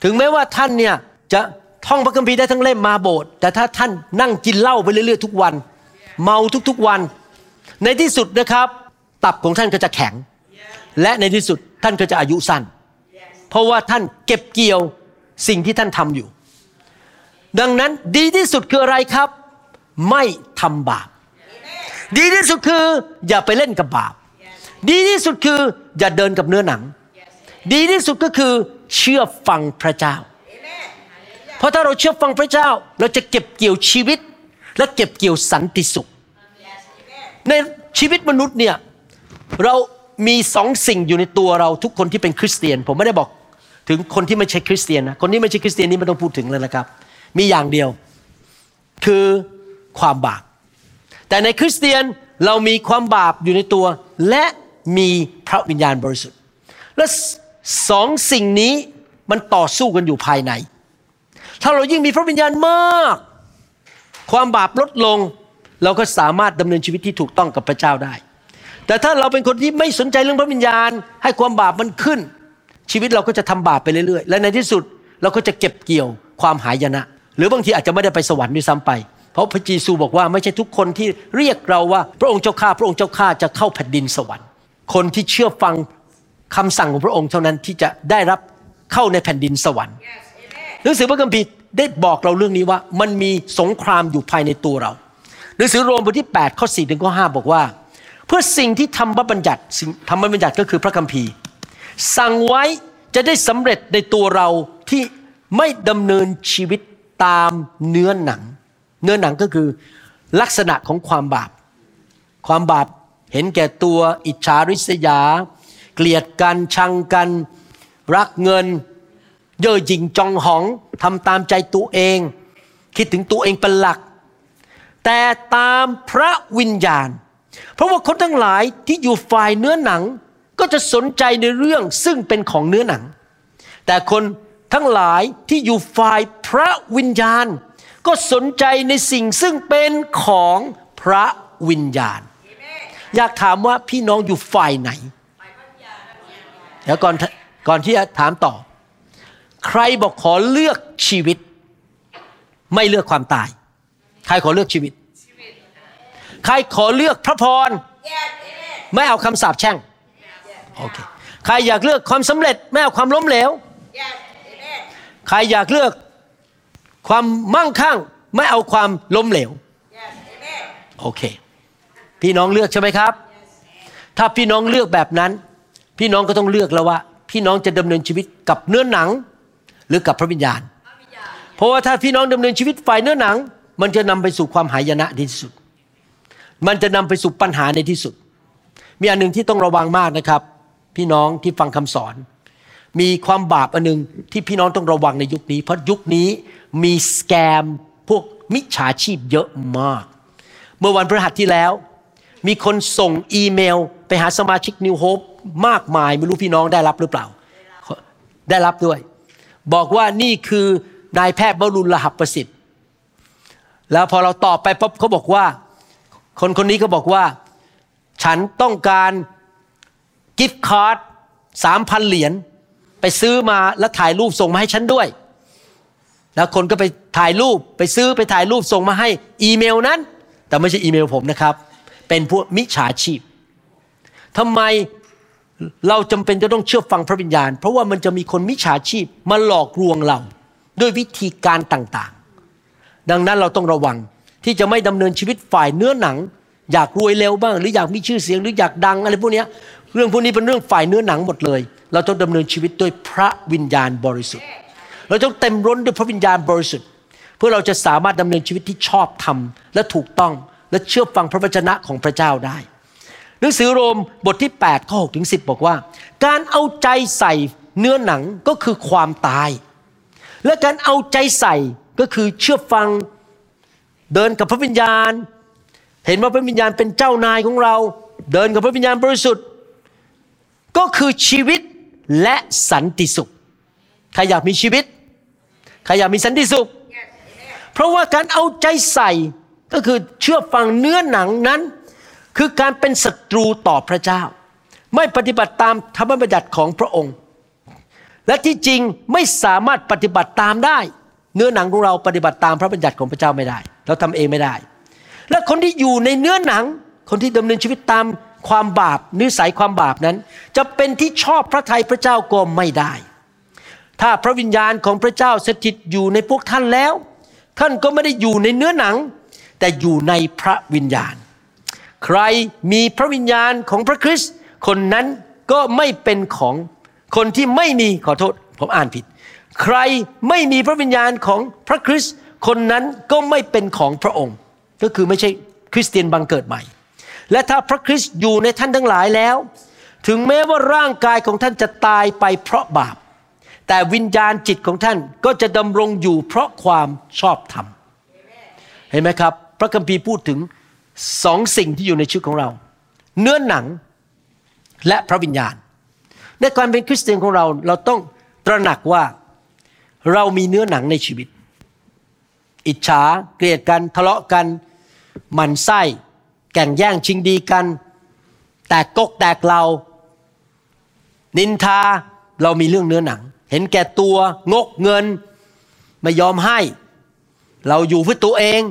ถึงแม้ว่าท่านเนี่ยจะท่องพระคัมภีร์ได้ทั้งเล่มมาโบสถ์แต่ถ้าท่านนั่งกินเหล้าไปเรื่อยๆทุกวัน เมาทุกๆวัน ในที่สุดนะครับ ตับของท่านก็จะแข็ง และในที่สุดท่านก็จะอายุสั้น เพราะว่าท่านเก็บเกี่ยวสิ่งที่ท่านทำอยู่ ดังนั้นดีที่สุดคืออะไรครับ ไม่ทำบาป ดีที่สุดคืออย่าไปเล่นกับบาป ดีที่สุดคืออย่าเดินกับเนื้อหนัง ดีที่สุดก็คือเชื่อฟังพระเจ้า เพราะถ้าเราเชื่อฟังพระเจ้า เราจะเก็บเกี่ยวชีวิต และเก็บเกี่ยวสันติสุข ในชีวิตมนุษย์เนี่ยเรามีสองสิ่งอยู่ในตัวเราทุกคนที่เป็นคริสเตียน ผมไม่ได้บอกถึงคนที่ไม่ใช่คริสเตียนนะคนที่ไม่ใช่คริสเตียนนี่ไม่ต้องพูดถึงเลยนะครับ มีอย่างเดียวคือความบาป แต่ในคริสเตียนเรามีความบาปอยู่ในตัว และมีพระวิญญาณบริสุทธิ์และ สองสิ่งนี้มันต่อสู้กันอยู่ภายใน ถ้าเรายิ่งมีพระวิญญาณมาก ความบาปลดลง เราก็สามารถดำเนินชีวิตที่ถูกต้องกับพระเจ้าได้ แต่ถ้าเราเป็นคนที่ไม่สนใจเรื่องพระวิญญาณ ให้ความบาปมันขึ้น ชีวิตเราก็จะทำบาปไปเรื่อยๆ และในที่สุดเราก็จะเก็บเกี่ยวความหายนะ หรือบางทีอาจจะไม่ได้ไปสวรรค์ด้วยซ้ำไป เพราะพระเยซูบอกว่าไม่ใช่ทุกคนที่เรียกเราว่าพระองค์เจ้าข้าพระองค์เจ้าข้าจะเข้าแผ่นดินสวรรค์ คนที่เชื่อฟัง คำสั่งของพระองค์เท่านั้นที่จะได้รับเข้าในแผ่นดินสวรรค์หนังสือพระคัมภีร์ได้บอกเราเรื่องนี้ว่ามันมีสงครามอยู่ภายในตัวเราหนังสือโรมบทที่8ข้อ4ถึงข้อ5บอกว่า เพื่อสิ่งที่ธรรมบัญญัติสิ่งธรรมบัญญัติก็คือพระคัมภีร์ สั่งไว้จะได้สำเร็จในตัวเราที่ไม่ดำเนินชีวิตตามเนื้อหนัง เนื้อหนังก็คือลักษณะของความบาป ความบาปเห็นแก่ตัวอิจฉาริษยา เกลียดกันชังกัน รักเงิน เย่อหยิ่งจองหองทำตามใจตัวเอง คิดถึงตัวเองเป็นหลัก แต่ตามพระวิญญาณ เพราะว่าคนทั้งหลายที่อยู่ฝ่ายเนื้อหนังก็จะสนใจในเรื่องซึ่งเป็นของเนื้อหนัง แต่คนทั้งหลายที่อยู่ฝ่ายพระวิญญาณ ก็สนใจในสิ่งซึ่งเป็นของพระวิญญาณ อยากถามว่าพี่น้องอยู่ฝ่ายไหน เดี๋ยวก่อนก่อนที่จะถามต่อ ใครบอกขอเลือกชีวิต ไม่เลือกความตาย ใครขอเลือกชีวิต ใครขอเลือกพระพรไม่เอาคำสาปแช่งโอเคใครอยากเลือกความสำเร็จไม่เอาความล้มเหลวใครอยากเลือกความมั่งคั่งไม่เอาความล้มเหลวโอเค พี่น้องเลือกใช่ไหมครับ ถ้าพี่น้องเลือกแบบนั้น พี่น้องก็ต้องเลือกแล้วว่า พี่น้องจะดำเนินชีวิตกับเนื้อหนัง หรือกับพระวิญญาณ เพราะว่าถ้าพี่น้องดำเนินชีวิตฝ่ายเนื้อหนัง มันจะนำไปสู่ความหายนะที่สุด มันจะนำไปสู่ปัญหาในที่สุด มีอันหนึ่งที่ต้องระวังมากนะครับ พี่น้องที่ฟังคำสอน มีความบาปอันหนึ่งที่พี่น้องต้องระวังในยุคนี้ เพราะยุคนี้มีสแกมพวกมิจฉาชีพเยอะมาก เมื่อวันพฤหัสที่แล้ว มีคนส่งอีเมล ไปหาสมาชิกนิวโฮป มากมายไม่รู้พี่น้องได้รับหรือเปล่า ได้รับด้วย บอกว่านี่คือนายแพทย์บรุณรหับประสิทธิ์ แล้วพอเราตอบไปปุ๊บเขาบอกว่า คนคนนี้ก็บอกว่า ฉันต้องการกิฟต์การ์ดสามพันเหรียญไปซื้อมาแล้วถ่ายรูปส่งมาให้ฉันด้วย แล้วคนก็ไปถ่ายรูปไปซื้อไปถ่ายรูปส่งมาให้อีเมลนั้น แต่ไม่ใช่อีเมลผมนะครับ เป็นพวกมิจฉาชีพทำไม เราจำเป็นจะต้องเชื่อฟังพระวิญญาณ เพราะว่ามันจะมีคนมิจฉาชีพมาหลอกลวงเรา ด้วยวิธีการต่างๆ ดังนั้นเราต้องระวังที่จะไม่ดำเนินชีวิตฝ่ายเนื้อหนัง อยากรวยเร็วบ้าง หรืออยากมีชื่อเสียงหรืออยากดังอะไรพวกนี้เรื่องพวกนี้เป็นเรื่องฝ่ายเนื้อหนังหมดเลย เราต้องดำเนินชีวิตด้วยพระวิญญาณบริสุทธิ์ เราต้องเต็มร้นด้วยพระวิญญาณบริสุทธิ์ เพื่อเราจะสามารถดำเนินชีวิตที่ชอบธรรมและถูกต้องและเชื่อฟังพระวจนะของพระเจ้าได้ หนังสือโรมบทที่ 8 ข้อ6ถึง10 บอกว่า การเอาใจใส่เนื้อหนังก็คือความตาย และการเอาใจใส่ก็คือเชื่อฟังเดินกับพระวิญญาณ เห็นว่าพระวิญญาณเป็นเจ้านายของเรา เดินกับพระวิญญาณบริสุทธิ์ ก็คือชีวิตและสันติสุข ใครอยากมีชีวิต ใครอยากมีสันติสุข เพราะว่าการเอาใจใส่ก็คือเชื่อฟังเนื้อหนังนั้น คือการเป็นศัตรูต่อพระเจ้า ไม่ปฏิบัติตามธรรมบัญญัติของพระองค์ และที่จริงไม่สามารถปฏิบัติตามได้ เนื้อหนังของเราปฏิบัติตามพระบัญญัติของพระเจ้าไม่ได้ เราทำเองไม่ได้ และคนที่อยู่ในเนื้อหนัง คนที่ดำเนินชีวิตตามความบาปนิสัยความบาปนั้น จะเป็นที่ชอบพระทัยพระเจ้าก็ไม่ได้ ถ้าพระวิญญาณของพระเจ้าสถิตอยู่ในพวกท่านแล้ว ท่านก็ไม่ได้อยู่ในเนื้อหนัง แต่อยู่ในพระวิญญาณ ใครมีพระวิญญาณของพระคริสต์คนนั้นก็ไม่เป็นของคนที่ไม่มีขอโทษ ผมอ่านผิด ใครไม่มีพระวิญญาณของพระคริสต์คนนั้นก็ไม่เป็นของพระองค์ ก็คือไม่ใช่คริสเตียนบังเกิดใหม่ และถ้าพระคริสต์อยู่ในท่านทั้งหลายแล้ว ถึงแม้ว่าร่างกายของท่านจะตายไปเพราะบาป แต่วิญญาณจิตของท่านก็จะดำรงอยู่เพราะความชอบธรรม เห็นไหมครับ พระคัมภีร์พูดถึง สองสิ่งที่อยู่ในชีวิตของเรา เนื้อหนังและพระวิญญาณ ในการเป็นคริสเตียนของเราเราต้องตระหนักว่าเรามีเนื้อหนังในชีวิต อิจฉาเกลียดกันทะเลาะกันหมันไส้ แก่งแย่งชิงดีกัน แตกกกแตกเรา นินทาเรามีเรื่องเนื้อหนัง เห็นแก่ตัวงกเงิน ไม่ยอมให้ เราอยู่เพื่อตัวเอง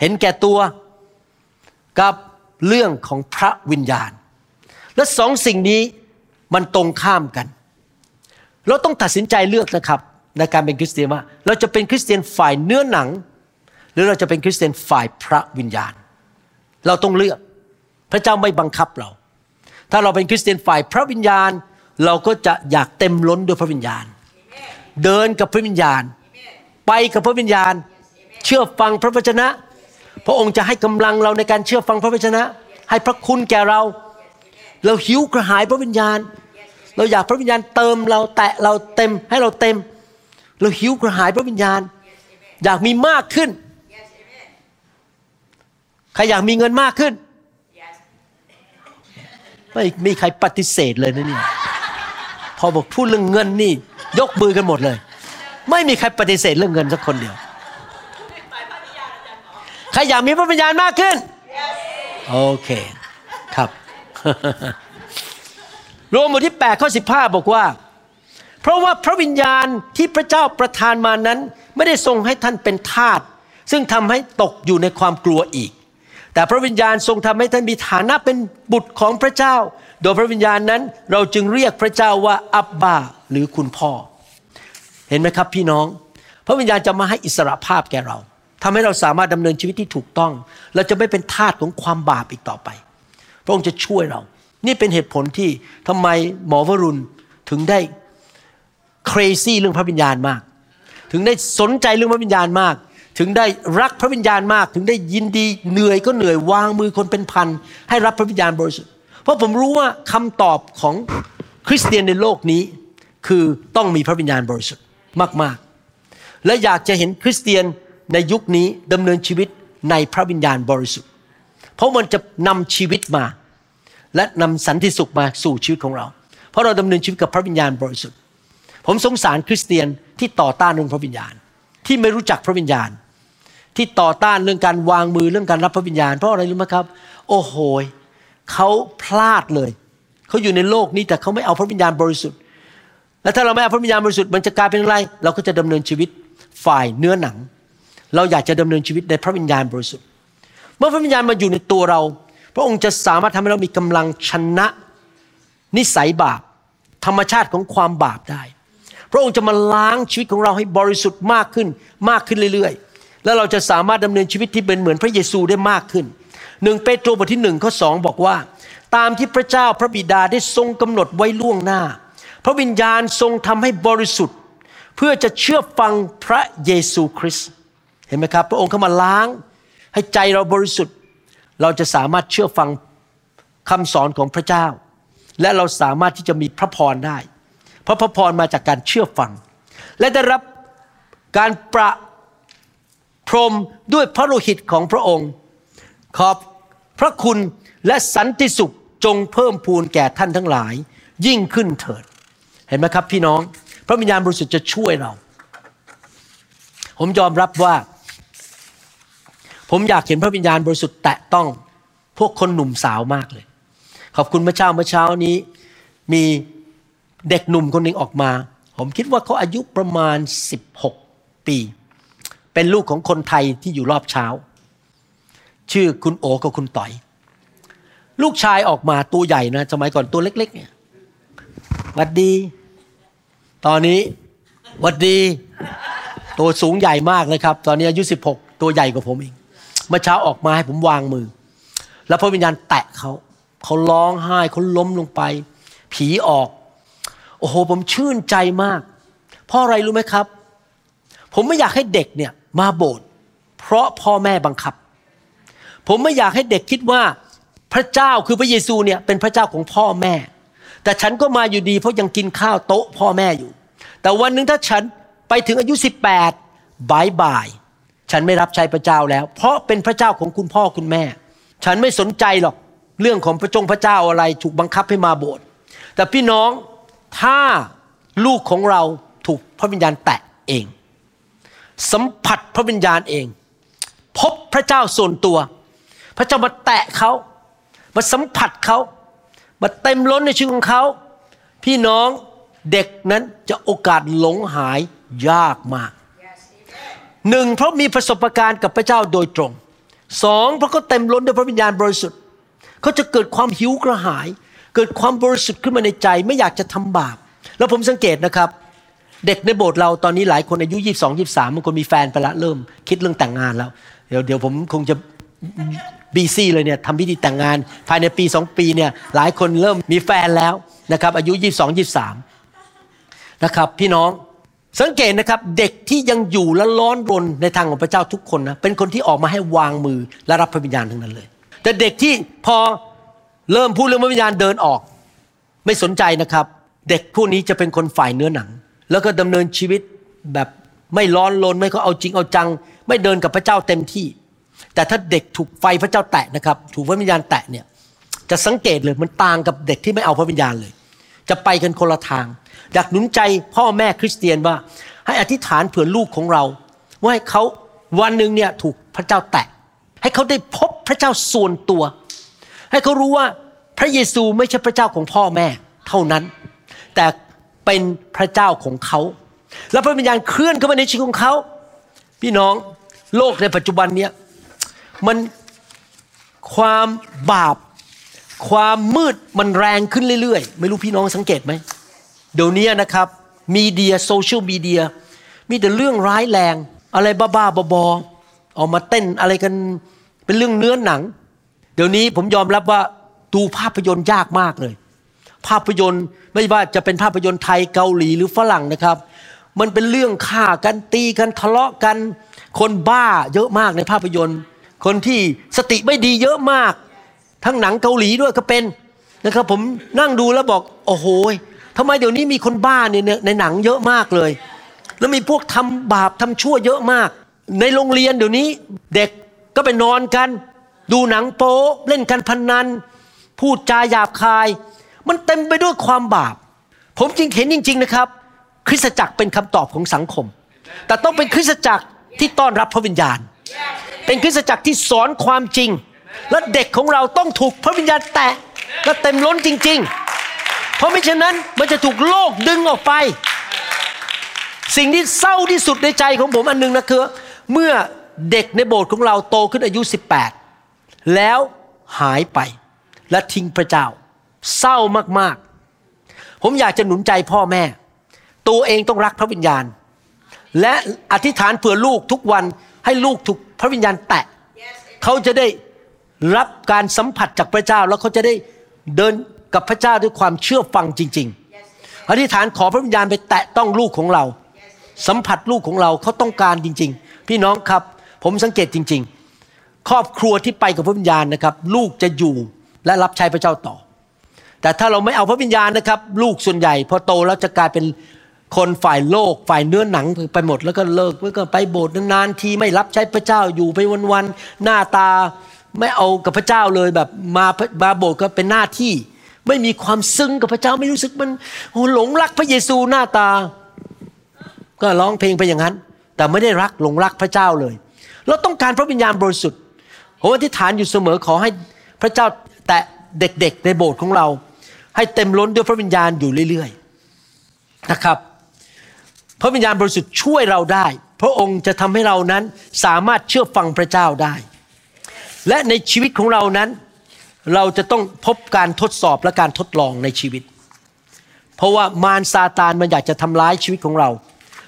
เห็นแก่ตัว กับเรื่องของพระวิญญาณ และสองสิ่งนี้มันตรงข้ามกัน เราต้องตัดสินใจเลือกนะครับ ในการเป็นคริสเตียนว่า เราจะเป็นคริสเตียนฝ่ายเนื้อหนัง หรือเราจะเป็นคริสเตียนฝ่ายพระวิญญาณ เราต้องเลือกพระเจ้าไม่บังคับเรา ถ้าเราเป็นคริสเตียนฝ่ายพระวิญญาณ เราก็จะอยากเต็มล้นด้วยพระวิญญาณ เดินกับพระวิญญาณ ไปกับพระวิญญาณ เชื่อฟังพระวจนะ พระองค์จะให้กำลังเราในการเชื่อฟังพระวจนะ ให้พระคุณแก่เรา เราหิวกระหายพระวิญญาณ เราอยากพระวิญญาณเติมเราแตะเราเต็มให้เราเต็ม เราหิวกระหายพระวิญญาณ อยากมีมากขึ้นใครอยากมีเงินมากขึ้นไม่มีใครปฏิเสธเลยนะเนี่ยพอบอกพูดเรื่องเงินนี่ ยกมือกันหมดเลย ไม่มีใครปฏิเสธเรื่องเงินสักคนเดียว ใครอยากมีพระวิญญาณมากขึ้นโอเคครับโรมบทที่8ข้อ15 บอกว่า เพราะว่าพระวิญญาณที่พระเจ้าประทานมานั้น ไม่ได้ทรงให้ท่านเป็นทาสซึ่งทำให้ตกอยู่ในความกลัวอีก แต่พระวิญญาณทรงทำให้ท่านมีฐานะเป็นบุตรของพระเจ้า โดยพระวิญญาณนั้นเราจึงเรียกพระเจ้าว่าอับบาหรือคุณพ่อ เห็นไหมครับพี่น้อง พระวิญญาณจะมาให้อิสระภาพแก่เรา ทำให้เราสามารถดำเนินชีวิตที่ถูกต้อง เราจะไม่เป็นทาสของความบาปอีกต่อไป พระองค์จะช่วยเรา นี่เป็นเหตุผลที่ทำไมหมอวรุณถึงได้ crazy เรื่องพระวิญญาณมาก ถึงได้สนใจเรื่องพระวิญญาณมาก ถึงได้รักพระวิญญาณมาก ถึงได้ยินดีเหนื่อยก็เหนื่อยวางมือคนเป็นพันให้รับพระวิญญาณบริสุทธิ์ เพราะผมรู้ว่าคำตอบของคริสเตียนในโลกนี้คือต้องมีพระวิญญาณบริสุทธิ์มาก ๆ และอยากจะเห็นคริสเตียน ในยุคนี้ดำเนินชีวิตในพระวิญญาณบริสุทธิ์ เพราะมันจะนำชีวิตมา และนำสันติสุขมาสู่ชีวิตของเรา เพราะเราดำเนินชีวิตกับพระวิญญาณบริสุทธิ์ ผมสงสารคริสเตียนที่ต่อต้านเรื่องพระวิญญาณ ที่ไม่รู้จักพระวิญญาณ ที่ต่อต้านเรื่องการวางมือเรื่องการรับพระวิญญาณ เพราะอะไรรู้ไหมครับ โอ้โหเขาพลาดเลยเขาอยู่ในโลกนี้แต่เขาไม่เอาพระวิญญาณบริสุทธิ์ และถ้าเราไม่เอาพระวิญญาณบริสุทธิ์มันจะกลายเป็นอะไร เราก็จะดำเนินชีวิตฝ่ายเนื้อหนัง เราอยากจะดำเนินชีวิตในพระวิญญาณบริสุทธิ์ เมื่อพระวิญญาณมาอยู่ในตัวเรา พระองค์จะสามารถทำให้เรามีกำลังชนะ นิสัยบาป ธรรมชาติของความบาปได้ พระองค์จะมาล้างชีวิตของเราให้บริสุทธิ์มากขึ้นมากขึ้นเรื่อยๆ แล้วเราจะสามารถดำเนินชีวิตที่เป็นเหมือนพระเยซูได้มากขึ้นหนึ่งเปโตรบทที่หนึ่งข้อสองบอกว่า ตามที่พระเจ้าพระบิดาได้ทรงกำหนดไว้ล่วงหน้า พระวิญญาณทรงทำให้บริสุทธิ์ เพื่อจะเชื่อฟังพระเยซูคริสต์ ห็นไหมครับ พระองค์เข้ามาล้าง ให้ใจเราบริสุทธิ์ เราจะสามารถเชื่อฟังคำสอนของพระเจ้า และเราสามารถที่จะมีพระพรได้ เพราะพระพรมาจากการเชื่อฟัง และได้รับการประพรมด้วยพระโลหิตของพระองค์ ขอบพระคุณและสันติสุขจงเพิ่มพูนแก่ท่านทั้งหลาย ยิ่งขึ้นเถิด เห็นไหมครับพี่น้อง พระวิญญาณบริสุทธิ์จะช่วยเรา ผมยอมรับว่า ผมอยากเห็นพระวิญญาณบริสุทธิ์แตะต้องพวกคนหนุ่มสาวมากเลย ขอบคุณพระเจ้าเมื่อเช้านี้ มีเด็กหนุ่มคนหนึ่งออกมา ผมคิดว่าเขาอายุประมาณ 16 ปี เป็นลูกของคนไทยที่อยู่รอบเช้า ชื่อคุณโอกับคุณต่อย ลูกชายออกมาตัวใหญ่นะสมัยก่อนตัวเล็ก ๆ เนี่ยหวัดดี ตอนนี้หวัดดี ตัวสูงใหญ่มากนะครับ ตอนนี้อายุ 16 ตัวใหญ่กว่าผมเอง เมื่อเช้าออกมาให้ผมวางมือ แล้วพระวิญญาณแตะเขา เขาร้องไห้เขาล้มลงไป ผีออก โอ้โห ผมชื่นใจมาก เพราะอะไรรู้ไหมครับ ผมไม่อยากให้เด็กเนี่ยมาโบสถ์เพราะพ่อแม่บังคับ ผมไม่อยากให้เด็กคิดว่าพระเจ้าคือพระเยซูเนี่ยเป็นพระเจ้าของพ่อแม่ แต่ฉันก็มาอยู่ดี เพราะยังกินข้าวโต๊ะพ่อแม่อยู่ แต่วันหนึ่งถ้าฉันไปถึงอายุ 18บายบาย ฉันไม่รับใช้พระเจ้าแล้ว เพราะเป็นพระเจ้าของคุณพ่อคุณแม่ ฉันไม่สนใจหรอกเรื่องของพระจงพระเจ้าอะไรถูกบังคับให้มาโบสถ์แต่พี่น้องถ้าลูกของเราถูกพระวิญญาณแตะเอง สัมผัสพระวิญญาณเอง พบพระเจ้าส่วนตัว พระเจ้ามาแตะเขามาสัมผัสเขามาเต็มล้นในชีวิตของเขา พี่น้องเด็กนั้นจะโอกาสหลงหายยากมาก หนึ่งเพราะมีประสบการณ์กับพระเจ้าโดยตรงสองเพราะเขาเต็มล้นด้วยพระวิญญาณบริสุทธิ์เขาจะเกิดความหิวกระหาย เกิดความบริสุทธิ์ขึ้นมาในใจไม่อยากจะทำบาปแล้วผมสังเกตนะครับ เด็กในโบสถ์เราตอนนี้หลายคนอายุ 22 23บางคนมีแฟนไปละเริ่ม คิดเรื่องแต่งงานแล้ว เดี๋ยวเดี๋ยวผมคงจะบีซี่เลยเนี่ยทำพิธีแต่งงาน ภายในปีสองปีเนี่ยหลายคนเริ่มมีแฟนแล้วนะครับอายุ 22 23นะครับพี่น้อง สังเกตนะครับเด็กที่ยังอยู่และร้อนรนในทางของพระเจ้าทุกคนนะเป็นคนที่ออกมาให้วางมือและรับพระวิญญาณทั้งนั้นเลย แต่เด็กที่พอเริ่มพูดเรื่องพระวิญญาณเดินออก ไม่สนใจนะครับ เด็กพวกนี้จะเป็นคนฝ่ายเนื้อหนัง แล้วก็ดำเนินชีวิตแบบไม่ร้อนรนไม่ก็เอาจริงเอาจัง ไม่เดินกับพระเจ้าเต็มที่ แต่ถ้าเด็กถูกไฟพระเจ้าแตะนะครับ ถูกพระวิญญาณแตะเนี่ยจะสังเกตเลยมันต่างกับเด็กที่ไม่เอาพระวิญญาณเลย จะไปกันคนละทาง อยากหนุนใจพ่อแม่คริสเตียนว่า ให้อธิษฐานเผื่อลูกของเรา ว่าให้เขาวันหนึ่งเนี่ยถูกพระเจ้าแตะ ให้เขาได้พบพระเจ้าส่วนตัว ให้เขารู้ว่าพระเยซูไม่ใช่พระเจ้าของพ่อแม่เท่านั้น แต่เป็นพระเจ้าของเขา แล้วพระวิญญาณเคลื่อนเข้ามาในชีวิตของเขา พี่น้องโลกในปัจจุบันเนี่ยมันความบาป ความมืดมันแรงขึ้นเรื่อยๆ ไม่รู้พี่น้องสังเกตไหม เดี๋ยวนี้นะครับมีเดียโซเชียลมีเดียมีแต่เรื่องร้ายแรง อะไรบ้าๆบอๆออกมาเต้นอะไรกันเป็นเรื่องเนื้อหนัง เดี๋ยวนี้ผมยอมรับว่าดูภาพยนตร์ยากมากเลย ภาพยนตร์ไม่ว่าจะเป็นภาพยนตร์ไทยเกาหลีหรือฝรั่งนะครับ มันเป็นเรื่องฆ่ากันตีกันทะเลาะกัน คนบ้าเยอะมากในภาพยนตร์ คนที่สติไม่ดีเยอะมาก ทั้งหนังเกาหลีด้วยก็เป็นนะครับ ผมนั่งดูแล้วบอกโอ้โห ทำไมเดี๋ยวนี้มีคนบ้าเนี่ยในหนังเยอะมากเลย แล้วมีพวกทำบาปทำชั่วเยอะมาก ในโรงเรียนเดี๋ยวนี้เด็กก็ไปนอนกัน ดูหนังโป๊เล่นกันพนนัน พูดจาหยาบคาย มันเต็มไปด้วยความบาป ผมจริงเห็นจริง ๆนะครับ คริสตจักรเป็นคำตอบของสังคม แต่ต้องเป็นคริสตจักรที่ต้อนรับพระวิญญาณ เป็นคริสตจักรที่สอนความจริง และเด็กของเราต้องถูกพระวิญญาณแตะและเต็มล้นจริง ๆ เพราะไม่ฉะนั้นมันจะถูกโลกดึงออกไป สิ่งที่เศร้าที่สุดในใจของผมอันหนึงนะคือ เมื่อเด็กในโบสถ์ของเราโตขึ้นอายุ 18 แล้วหายไปและทิ้งพระเจ้า เศร้ามากๆ ผมอยากจะหนุนใจพ่อแม่ ตัวเองต้องรักพระวิญญาณ และอธิษฐานเผื่อลูกทุกวันให้ลูกถูกพระวิญญาณแตะเขาจะได้รับการสัมผัสจากพระเจ้าแล้วเขาจะได้เดิน กับพระเจ้าด้วยความเชื่อฟังจริง ๆ อธิษฐานขอพระวิญญาณไปแตะต้องลูกของเรา สัมผัสลูกของเราเขาต้องการจริง ๆ พี่น้องครับ ผมสังเกตจริง ๆ ครอบครัวที่ไปกับพระวิญญาณนะครับ ลูกจะอยู่และรับใช้พระเจ้าต่อ แต่ถ้าเราไม่เอาพระวิญญาณนะครับ ลูกส่วนใหญ่พอโตแล้วจะกลายเป็นคนฝ่ายโลกฝ่ายเนื้อหนังไปหมดแล้วก็เลิกแล้วก็ไปโบสถ์นานๆทีไม่รับใช้พระเจ้าอยู่ไปวันๆหน้าตาไม่เอากับพระเจ้าเลยแบบมามาโบสถ์ก็เป็นหน้าที่ ไม่มีความซึ้งกับพระเจ้าไม่รู้สึกมันโอ้หลงรักพระเยซูหน้าตา ก็ร้องเพลงไปอย่างนั้น แต่ไม่ได้รักหลงรักพระเจ้าเลย เราต้องการพระวิญญาณบริสุทธิ์ผมอธิษฐานอยู่เสมอขอให้พระเจ้าแตะเด็กๆในโบสถ์ของเรา ให้เต็มล้นด้วยพระวิญญาณอยู่เรื่อยๆนะครับ พระวิญญาณบริสุทธิ์ช่วยเราได้ พระองค์จะทำให้เรานั้นสามารถเชื่อฟังพระเจ้าได้ และในชีวิตของเรานั้น เราจะต้องพบการทดสอบและการทดลองในชีวิต เพราะว่ามารซาตานมันอยากจะทำร้ายชีวิตของเรา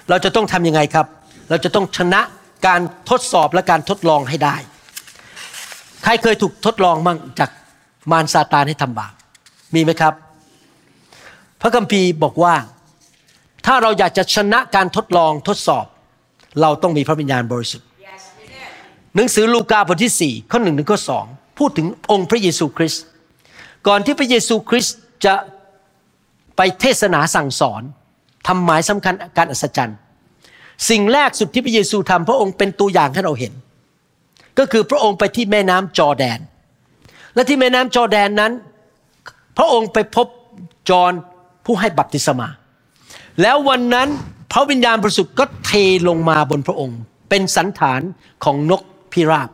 เราจะต้องทำยังไงครับ เราจะต้องชนะการทดสอบและการทดลองให้ได้ ใครเคยถูกทดลองมั่งจากมารซาตานให้ทำบาป มีไหมครับ พระคัมภีร์บอกว่า ถ้าเราอยากจะชนะการทดลองทดสอบ เราต้องมีพระวิญญาณบริสุทธิ์ หนังสือลูกาบทที่ 4 ข้อหนึ่งถึงข้อสอง พูดถึงองค์พระเยซูคริสต์ก่อนที่พระเยซูคริสต์จะไปเทศนาสั่งสอนทำหมายสำคัญการอัศจรรย์ สิ่งแรกสุดที่พระเยซูทำพระองค์เป็นตัวอย่างให้เราเห็น ก็คือพระองค์ไปที่แม่น้ำจอแดน และที่แม่น้ำจอแดนนั้น พระองค์ไปพบจอห์นผู้ให้บัพติศมา แล้ววันนั้นพระวิญญาณบริสุทธิ์ก็เทลงมาบนพระองค์ เป็นสันฐานของนกพิราบ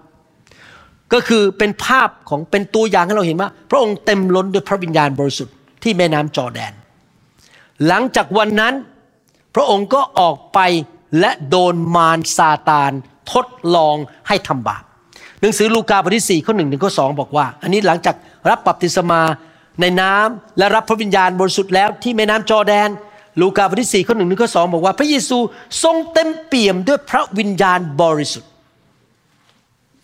ก็คือเป็นภาพของเป็นตัวอย่างให้เราเห็นว่า พระองค์เต็มล้นด้วยพระวิญญาณบริสุทธิ์ที่แม่น้ำจอแดน หลังจากวันนั้น พระองค์ก็ออกไปและโดนมารซาตานทดลองให้ทำบาปหนังสือลูกาบทที่4ข้อหนึ่งถึงข้อสบอกว่า อันนี้หลังจากรับบัพติศมาในน้ำและรับพระวิญญาณบริสุทธิ์แล้วที่แม่น้ำจอแดน ลูกาบทที่4ข้อหนึ่งถึงข้อสบอกว่า พระเยซูทรงเต็มเปี่ยมด้วยพระวิญญาณบริสุทธิ์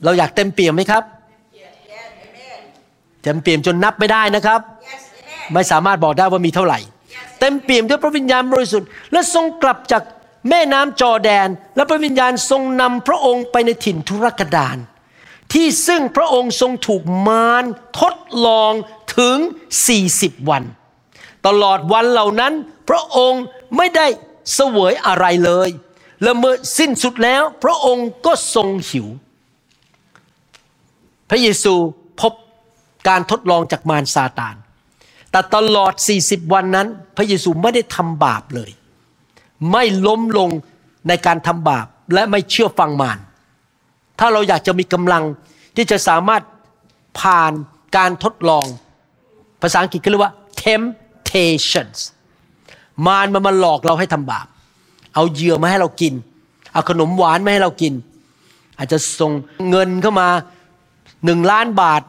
เราอยากเต็มเปี่ยมไหมครับ เต็มเปี่ยมจนนับไม่ได้นะครับ ไม่สามารถบอกได้ว่ามีเท่าไหร่ เต็มเปี่ยมด้วยพระวิญญาณบริสุทธิ์และทรงกลับจากแม่น้ำจอร์แดน และพระวิญญาณทรงนำพระองค์ไปในถิ่นทุรกันดารที่ซึ่งพระองค์ทรงถูกมารทดลองถึง 40 วัน ตลอดวันเหล่านั้น พระองค์ไม่ได้เสวยอะไรเลย และเมื่อสิ้นสุดแล้ว พระองค์ก็ทรงหิว พระเยซูพบการทดลองจากมารซาตาน แต่ตลอด 40 วันนั้น พระเยซูไม่ได้ทำบาปเลย ไม่ล้มลงในการทำบาปและไม่เชื่อฟังมาร ถ้าเราอยากจะมีกำลังที่จะสามารถผ่านการทดลอง ภาษาอังกฤษก็เรียกว่า temptations มารมันมาหลอกเราให้ทำบาป เอาเหยื่อมาให้เรากิน เอาขนมหวานมาให้เรากิน อาจจะส่งเงินเข้ามา หนึ่งล้านบาท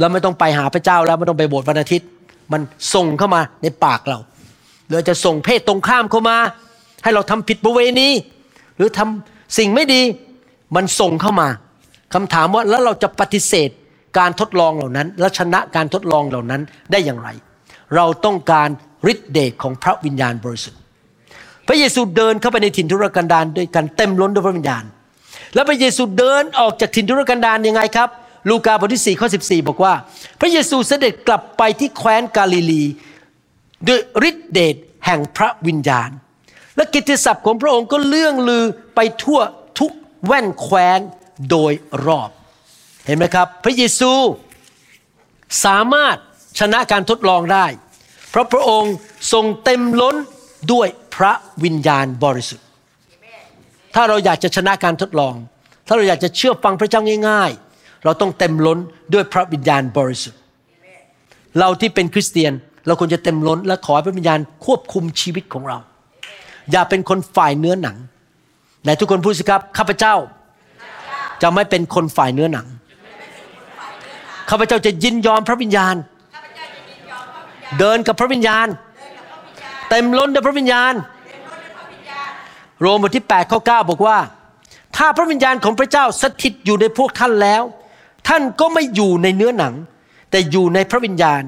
เราไม่ต้องไปหาพระเจ้าแล้วไม่ต้องไปโบสถ์วันอาทิตย์ มันส่งเข้ามาในปากเราหรือจะส่งเพศตรงข้ามเข้ามา ให้เราทำผิดประเวณีหรือทำสิ่งไม่ดีมันส่งเข้ามาคำถามว่าแล้วเราจะปฏิเสธการทดลองเหล่านั้น และชนะการทดลองเหล่านั้นได้อย่างไร เราต้องการฤทธิเดชของพระวิญญาณบริสุทธิ์ พระเยซูเดินเข้าไปในถิ่นทุรกันดารด้วยกันเต็มล้นด้วยพระวิญญาณ แล้วพระเยซูเดินออกจากถิ่นทุรกันดารยังไงครับ ลูกาบทที่4ข้อ14 บอกว่า พระเยซูเสด็จกลับไปที่แคว้นกาลิลี ด้วยฤทธิเดชแห่งพระวิญญาณ และกิตติศัพท์ของพระองค์ก็เลื่องลือไปทั่วทุกแว่นแคว้นโดยรอบ เห็นไหมครับ พระเยซูสามารถชนะการทดลองได้ เพราะพระองค์ทรงเต็มล้นด้วยพระวิญญาณบริสุทธิ์ ถ้าเราอยากจะชนะการทดลอง ถ้าเราอยากจะเชื่อฟังพระเจ้าง่ายๆ เราต้องเต็มล้นด้วยพระวิญญาณบริสุทธิ์ เราที่เป็นคริสเตียนเราควรจะเต็มล้น และขอให้พระวิญญาณควบคุมชีวิตของเรา อย่าเป็นคนฝ่ายเนื้อหนังไหนทุกคนพูดสิครับข้าพเจ้า จะไม่เป็นคนฝ่ายเนื้อหนังข้าพเจ้าจะยินยอมพระวิญญาณ เดินกับพระวิญญาณ เต็มล้นด้วยพระวิญญาณ โรมบทที่8ข้อ9บอกว่า ถ้าพระวิญญาณของพระเจ้าสถิตอยู่ในพวกท่านแล้ว ท่านก็ไม่อยู่ในเนื้อหนัง แต่อยู่ในพระวิญญาณ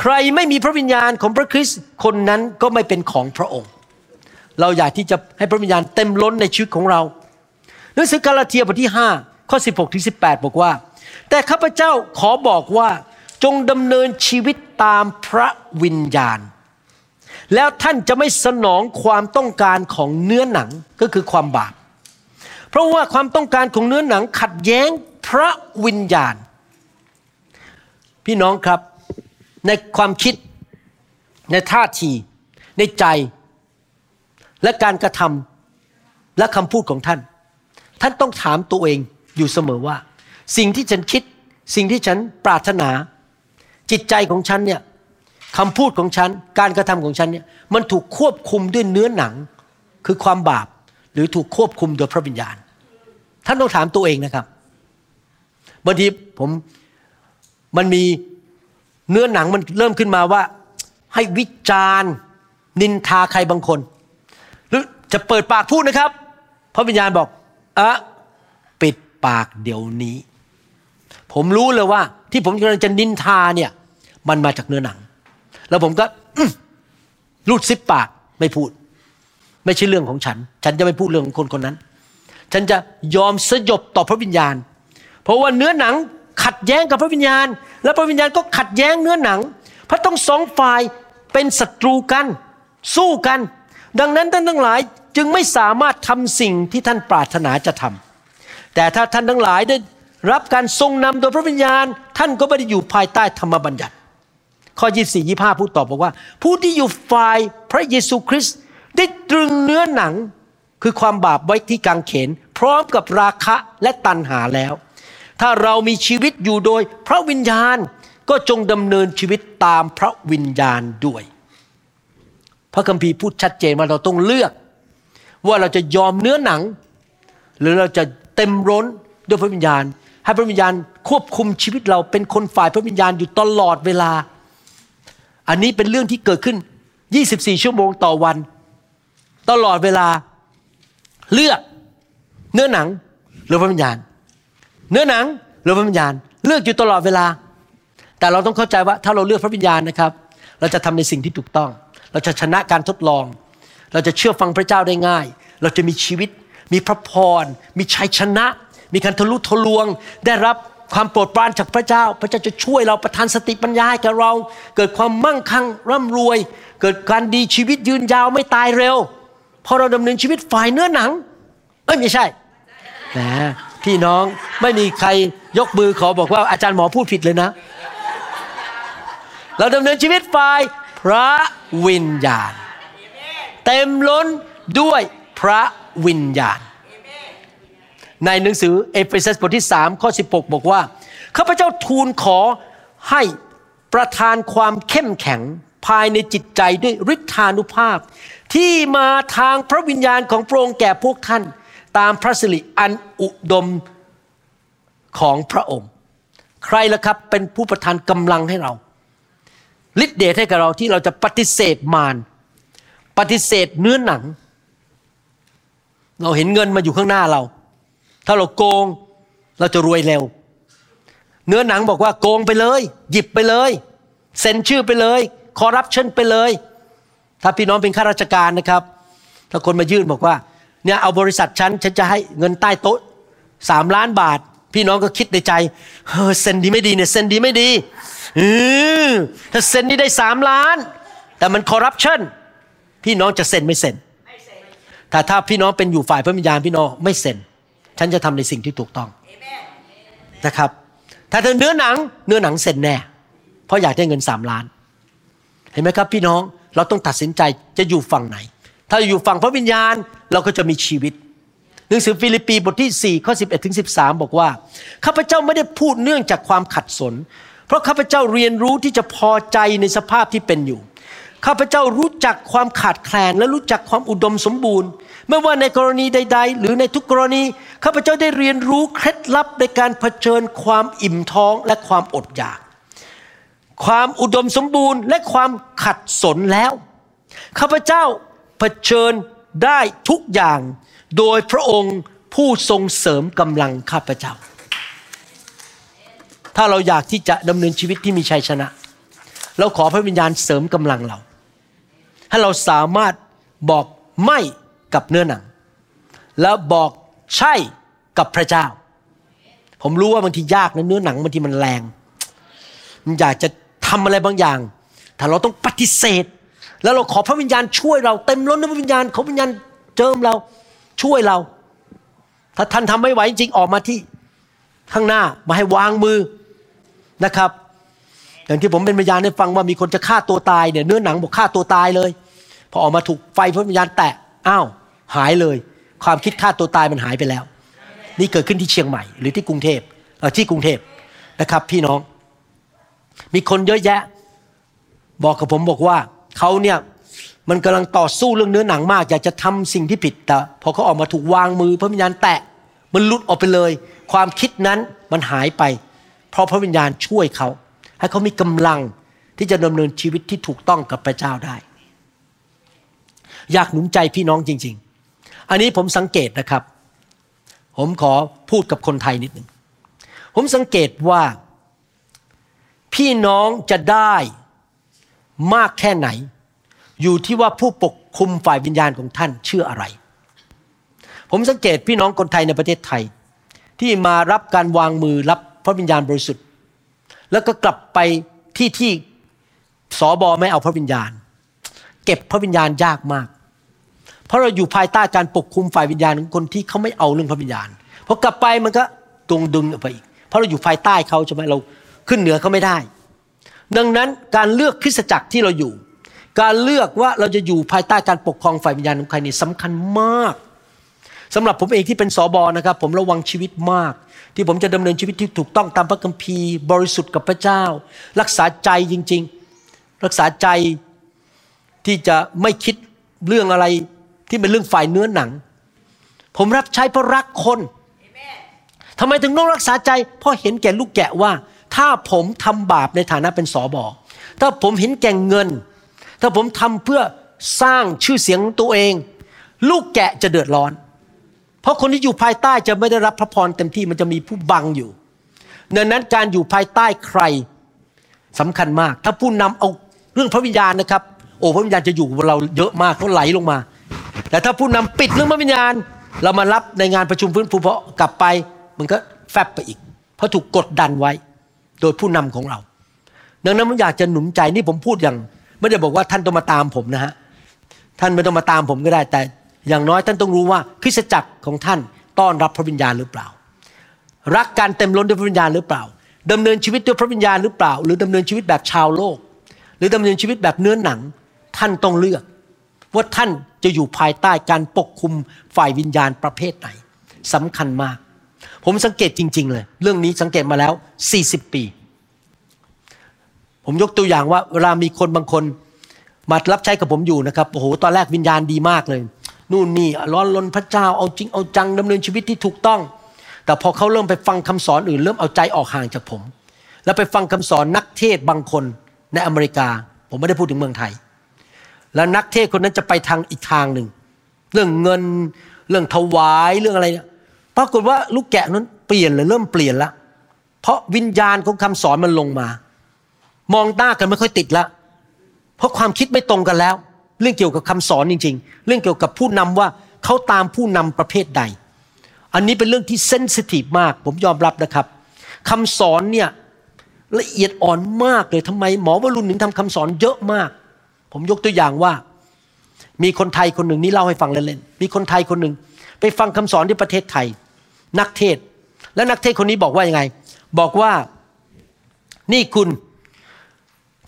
ใครไม่มีพระวิญญาณของพระคริสต์คนนั้นก็ไม่เป็นของพระองค์ เราอยากที่จะให้พระวิญญาณเต็มล้นในชีวิตของเราหนังสือกาลาเทียบทที่5ข้อ16ถึง18 บอกว่า แต่ข้าพเจ้าขอบอกว่าจงดำเนินชีวิตตามพระวิญญาณ แล้วท่านจะไม่สนองความต้องการของเนื้อหนังก็คือความบาปเพราะว่าความต้องการของเนื้อหนังขัดแย้ง พระวิญญาณ พี่น้องครับในความคิดในท่าที ในใจ และการกระทำและคำพูดของท่าน ท่านต้องถามตัวเองอยู่เสมอว่า สิ่งที่ฉันคิด สิ่งที่ฉันปรารถนา จิตใจของฉันเนี่ยคำพูดของฉัน การกระทำของฉันเนี่ยมันถูกควบคุมด้วยเนื้อหนัง คือความบาปหรือถูกควบคุมโดยพระวิญญาณ ท่านต้องถามตัวเองนะครับ บางทีผมมันมีเนื้อหนังมันเริ่มขึ้นมาว่า ให้วิจารณ์นินทาใครบางคน หรือจะเปิดปากพูดนะครับ พระวิญญาณบอกอะปิดปากเดี๋ยวนี้ ผมรู้เลยว่า ที่ผมกำลังจะนินทาเนี่ย มันมาจากเนื้อหนัง แล้วผมก็รูดซิปปากไม่พูด ไม่ใช่เรื่องของฉัน ฉันจะไม่พูดเรื่องของคนคนนั้น ฉันจะยอมสยบต่อพระวิญญาณ เพราะว่าเนื้อหนังขัดแย้งกับพระวิญญาณ และพระวิญญาณก็ขัดแย้งเนื้อหนัง พระต้องสองฝ่ายเป็นศัตรูกัน สู้กัน ดังนั้นท่านทั้งหลายจึงไม่สามารถทำสิ่งที่ท่านปรารถนาจะทำแต่ถ้าท่านทั้งหลายได้รับการทรงนำโดยพระวิญญาณ ท่านก็ไม่ได้อยู่ภายใต้ธรรมบัญญัติ ข้อ 24 25พูดตอบบอกว่า ผู้ที่อยู่ฝ่ายพระเยซูคริสต์ได้ตรึงเนื้อหนังคือความบาปไว้ที่กางเขน พร้อมกับราคะและตัณหาแล้ว ถ้าเรามีชีวิตอยู่โดยพระวิญญาณก็จงดำเนินชีวิตตามพระวิญญาณด้วย พระคัมภีร์พูดชัดเจนว่าเราต้องเลือก ว่าเราจะยอมเนื้อหนัง หรือเราจะเต็มร้นด้วยพระวิญญาณ ให้พระวิญญาณควบคุมชีวิตเราเป็นคนฝ่ายพระวิญญาณอยู่ตลอดเวลา อันนี้เป็นเรื่องที่เกิดขึ้น 24 ชั่วโมงต่อวัน ตลอดเวลาเลือกเนื้อหนังหรือพระวิญญาณ เนื้อหนังหรือพระวิญญาณ เลือกอยู่ตลอดเวลา แต่เราต้องเข้าใจว่าถ้าเราเลือกพระวิญญาณนะครับ เราจะทำในสิ่งที่ถูกต้อง เราจะชนะการทดลอง เราจะเชื่อฟังพระเจ้าได้ง่าย เราจะมีชีวิต มีพระพร มีชัยชนะ มีการทะลุทะลวง ได้รับความโปรดปรานจากพระเจ้า พระเจ้าจะช่วยเราประทานสติปัญญาให้กับเรา เกิดความมั่งคั่งร่ำรวย เกิดการดีชีวิตยืนยาวไม่ตายเร็ว พอเราดำเนินชีวิตฝ่ายเนื้อหนัง เอ้ยไม่ใช่แหม พี่น้องไม่มีใครยกมือขอบอกว่าอาจารย์หมอพูดผิดเลยนะ เราดำเนินชีวิตฝ่ายพระวิญญาณ เต็มล้นด้วยพระวิญญาณ ในหนังสือเอเฟซัสบทที่3ข้อ16 บอกว่าข้าพเจ้าทูลขอให้ประทานความเข้มแข็งภายในจิตใจด้วยฤทธานุภาพ ที่มาทางพระวิญญาณของพระองค์แก่พวกท่าน ตามพระสิริอันอุดมของพระองค์ ใครล่ะครับเป็นผู้ประทานกำลังให้เราฤทธิเดชให้กับเราที่เราจะปฏิเสธมารปฏิเสธเนื้อหนัง เราเห็นเงินมาอยู่ข้างหน้าเรา ถ้าเราโกงเราจะรวยเร็ว เนื้อหนังบอกว่าโกงไปเลย หยิบไปเลยเซ็นชื่อไปเลย คอร์รัปชันไปเลย ถ้าพี่น้องเป็นข้าราชการนะครับ ถ้าคนมายื่นบอกว่า เนี่ยเอาบริษัทฉันฉันจะให้เงินใต้โต๊ะสามล้านบาท พี่น้องก็คิดในใจเฮ้ยเซ็นดีไม่ดีเนี่ยเซ็นดีไม่ดีเออถ้าเซ็นนี่ได้สามล้าน แต่มันคอร์รัปชันพี่น้องจะเซ็นไม่เซ็นถ้าถ้าพี่น้องเป็นอยู่ฝ่ายพระวิญญาณพี่น้องไม่เซ็น ฉันจะทำในสิ่งที่ถูกต้องนะครับ ถ้าเธอเนื้อหนังเนื้อหนังเซ็นแน่ เพราะอยากได้เงินสามล้าน เห็นไหมครับ พี่น้องเราต้องตัดสินใจจะอยู่ฝั่งไหน ถ้าอยู่ฝั่งพระวิญญาณเราก็จะมีชีวิต หนังสือฟิลิปปีบทที่4ข้อ11ถึง13 บอกว่า ข้าพเจ้าไม่ได้พูดเนื่องจากความขัดสน เพราะข้าพเจ้าเรียนรู้ที่จะพอใจในสภาพที่เป็นอยู่ ข้าพเจ้ารู้จักความขาดแคลนและรู้จักความอุดมสมบูรณ์ ไม่ว่าในกรณีใด ๆ หรือในทุกกรณี ข้าพเจ้าได้เรียนรู้เคล็ดลับในการเผชิญความอิ่มท้องและความอดอยาก ความอุดมสมบูรณ์และความขัดสนแล้ว ข้าพเจ้า เผชิญได้ทุกอย่างโดยพระองค์ผู้ทรงเสริมกำลังข้าพเจ้า ถ้าเราอยากที่จะดำเนินชีวิตที่มีชัยชนะ เราขอพระวิญญาณเสริมกำลังเรา ให้เราสามารถบอกไม่กับเนื้อหนัง แล้วบอกใช่กับพระเจ้า ผมรู้ว่าบางทียากนะเนื้อหนังบางทีมันแรง มันอยากจะทำอะไรบางอย่าง แต่เราต้องปฏิเสธ แล้วเราขอพระวิญญาณช่วยเราเต็มล้นด้วยพระวิญญาณขอพระวิญญาณเจิมเราช่วยเรา ถ้าท่านทำไม่ไหวจริงออกมาที่ข้างหน้ามาให้วางมือนะครับ อย่างที่ผมเป็นพยานให้ฟังว่ามีคนจะฆ่าตัวตายเนี่ยเนื้อหนังบอกฆ่าตัวตายเลย พอออกมาถูกไฟพระวิญญาณแตะอ้าวหายเลย ความคิดฆ่าตัวตายมันหายไปแล้ว นี่เกิดขึ้นที่เชียงใหม่ หรือที่กรุงเทพเที่กรุงเทพนะครับ พี่น้อง มีคนเยอะแยะ บอกกับผมบอกว่า เขาเนี่ยมันกำลังต่อสู้เรื่องเนื้อหนังมาก อยากจะทำสิ่งที่ผิดแต่พอเขาออกมาถูกวางมือพระวิญญาณแตะมันหลุดออกไปเลย ความคิดนั้นมันหายไป เพราะพระวิญญาณช่วยเขา ให้เขามีกำลังที่จะดำเนินชีวิตที่ถูกต้องกับพระเจ้าได้ อยากหนุนใจพี่น้องจริง ๆ อันนี้ผมสังเกตนะครับ ผมขอพูดกับคนไทยนิดหนึ่งผมสังเกตว่า พี่น้องจะได้ มากแค่ไหน อยู่ที่ว่าผู้ปกคุมฝ่ายวิญญาณของท่านเชื่ออะไร ผมสังเกตพี่น้องคนไทยในประเทศไทย ที่มารับการวางมือรับพระวิญญาณบริสุทธิ์ แล้วก็กลับไปที่ที่สอบอไม่เอาพระวิญญาณ เก็บพระวิญญาณยากมาก เพราะเราอยู่ภายใต้การปกคุมฝ่ายวิญญาณของคนที่เขาไม่เอาเรื่องพระวิญญาณพอกลับไปมันก็ตรงดึงออกไปอีก เพราะเราอยู่ภายใต้เขาใช่ไหมเราขึ้นเหนือเขาไม่ได้ ดังนั้นการเลือกคริสตจักรที่เราอยู่ การเลือกว่าเราจะอยู่ภายใต้การปกครองฝ่ายวิญญาณของใครนี่สำคัญมากสำหรับผมเองที่เป็นสอบอนะครับ ผมระวังชีวิตมาก ที่ผมจะดำเนินชีวิตที่ถูกต้องตามพระคัมภีร์ บริสุทธิ์กับพระเจ้า รักษาใจจริง ๆ รักษาใจที่จะไม่คิดเรื่องอะไรที่เป็นเรื่องฝ่ายเนื้อหนัง ผมรับใช้เพราะรักคนทำไมถึงต้องรักษาใจ เพราะเห็นแก่ลูกแกะว่า ถ้าผมทำบาปในฐานะเป็นสอบอถ้าผมเห็นแก่เงิน ถ้าผมทำเพื่อสร้างชื่อเสียงตัวเอง ลูกแกะจะเดือดร้อน เพราะคนที่อยู่ภายใต้จะไม่ได้รับพระพรเต็มที่มันจะมีผู้บังอยู่ดังนั้นการอยู่ภายใต้ใครสำคัญมาก ถ้าผู้นำเอาเรื่องพระวิญญาณนะครับโอ้พระวิญญาณจะอยู่เราเยอะมากเขาไหลลงมา แต่ถ้าผู้นำปิดเรื่องพระวิญญาณ เรามารับในงานประชุมฟื้นฟูเพราะกลับไป มันก็แฟบไปอีก เพราะถูกกดดันไว้ โดยผู้นำของเรา ดังนั้นผมอยากจะหนุนใจนี่ผมพูดอย่าง ไม่ได้บอกว่าท่านต้องมาตามผมนะฮะท่านไม่ต้องมาตามผมก็ได้ แต่อย่างน้อยท่านต้องรู้ว่าคริสตจักรของท่านต้อนรับพระวิญญาณหรือเปล่า รักการเต็มล้นด้วยพระวิญญาณหรือเปล่าดำเนินชีวิตด้วยพระวิญญาณหรือเปล่า หรือดำเนินชีวิตแบบชาวโลก หรือดำเนินชีวิตแบบเนื้อหนัง ท่านต้องเลือก ว่าท่านจะอยู่ภายใต้การปกคุมฝ่ายวิญญาณประเภทไหนสำคัญมาก ผมสังเกตจริง ๆ เลย เรื่องนี้สังเกตมาแล้ว 40 ปี ผมยกตัวอย่างว่าเวลามีคนบางคนมารับใช้กับผมอยู่นะครับโอ้โหตอนแรกวิญญาณดีมากเลย นู่นนี่ร้อนรนพระเจ้าเอาจริงเอาจังดำเนินชีวิตที่ถูกต้อง แต่พอเขาเริ่มไปฟังคำสอนอื่น เริ่มเอาใจออกห่างจากผม แล้วไปฟังคำสอนนักเทศบางคนในอเมริกา ผมไม่ได้พูดถึงเมืองไทย แล้วนักเทศคนนั้นจะไปทางอีกทางหนึ่งเรื่องเงินเรื่องถวายเรื่องอะไรเนี่ย ปรากฏว่าลูกแกะนั้นเปลี่ยนเลยเริ่มเปลี่ยนละเพราะวิญญาณของคำสอนมันลงมา มองหน้ากันไม่ค่อยติดละเพราะความคิดไม่ตรงกันแล้ว เรื่องเกี่ยวกับคำสอนจริง ๆ เรื่องเกี่ยวกับผู้นำว่าเขาตามผู้นำประเภทใด อันนี้เป็นเรื่องที่เซนซิทีฟมาก ผมยอมรับนะครับคำสอนเนี่ยละเอียดอ่อนมากเลยทำไมหมอวรุณถึงทำคำสอนเยอะมาก ผมยกตัวอย่างว่า มีคนไทยคนหนึ่งนี่เล่าให้ฟังเล่นๆมีคนไทยคนหนึ่งไปฟังคำสอนที่ประเทศไทย นักเทศ และนักเทศคนนี้บอกว่ายังไง บอกว่านี่คุณ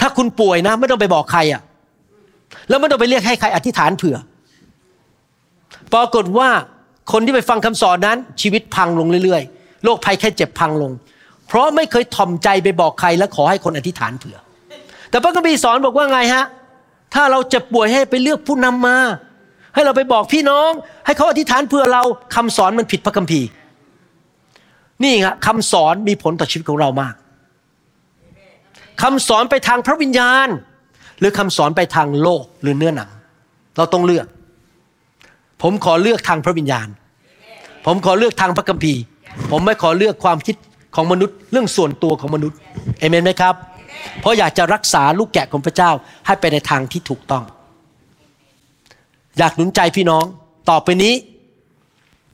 ถ้าคุณป่วยนะ ไม่ต้องไปบอกใครอะ่ะ แล้วไม่ต้องไปเรียกให้ใครอธิษฐานเผื่อ ปรากฏว่าคนที่ไปฟังคำสอนนั้น ชีวิตพังลงเรื่อยๆโรคภัยแค่เจ็บพังลง เพราะไม่เคยถ่อมใจไปบอกใครและขอให้คนอธิษฐานเผื่อ แต่พระคัมภีร์สอนบอกว่าไงฮะ ถ้าเราเจ็บป่วยให้ไปเลือกผู้นำมาให้เราไปบอกพี่น้อง ให้เขาอธิษฐานเผื่อเราคำสอนมันผิดพระคัมภีร์ นี่ครับคำสอนมีผลต่อชีวิตของเรามากคำสอนไปทางพระวิญญาณ หรือคำสอนไปทางโลกหรือเนื้อหนัง เราต้องเลือก ผมขอเลือกทางพระวิญญาณ ผมขอเลือกทางพระคัมภีร์ ผมไม่ขอเลือกความคิดของมนุษย์ เรื่องส่วนตัวของมนุษย์เอเมนไหมครับ เพราะอยากจะรักษาลูกแกะของพระเจ้าให้ไปในทางที่ถูกต้อง อยากหนุนใจพี่น้อง ต่อไปนี้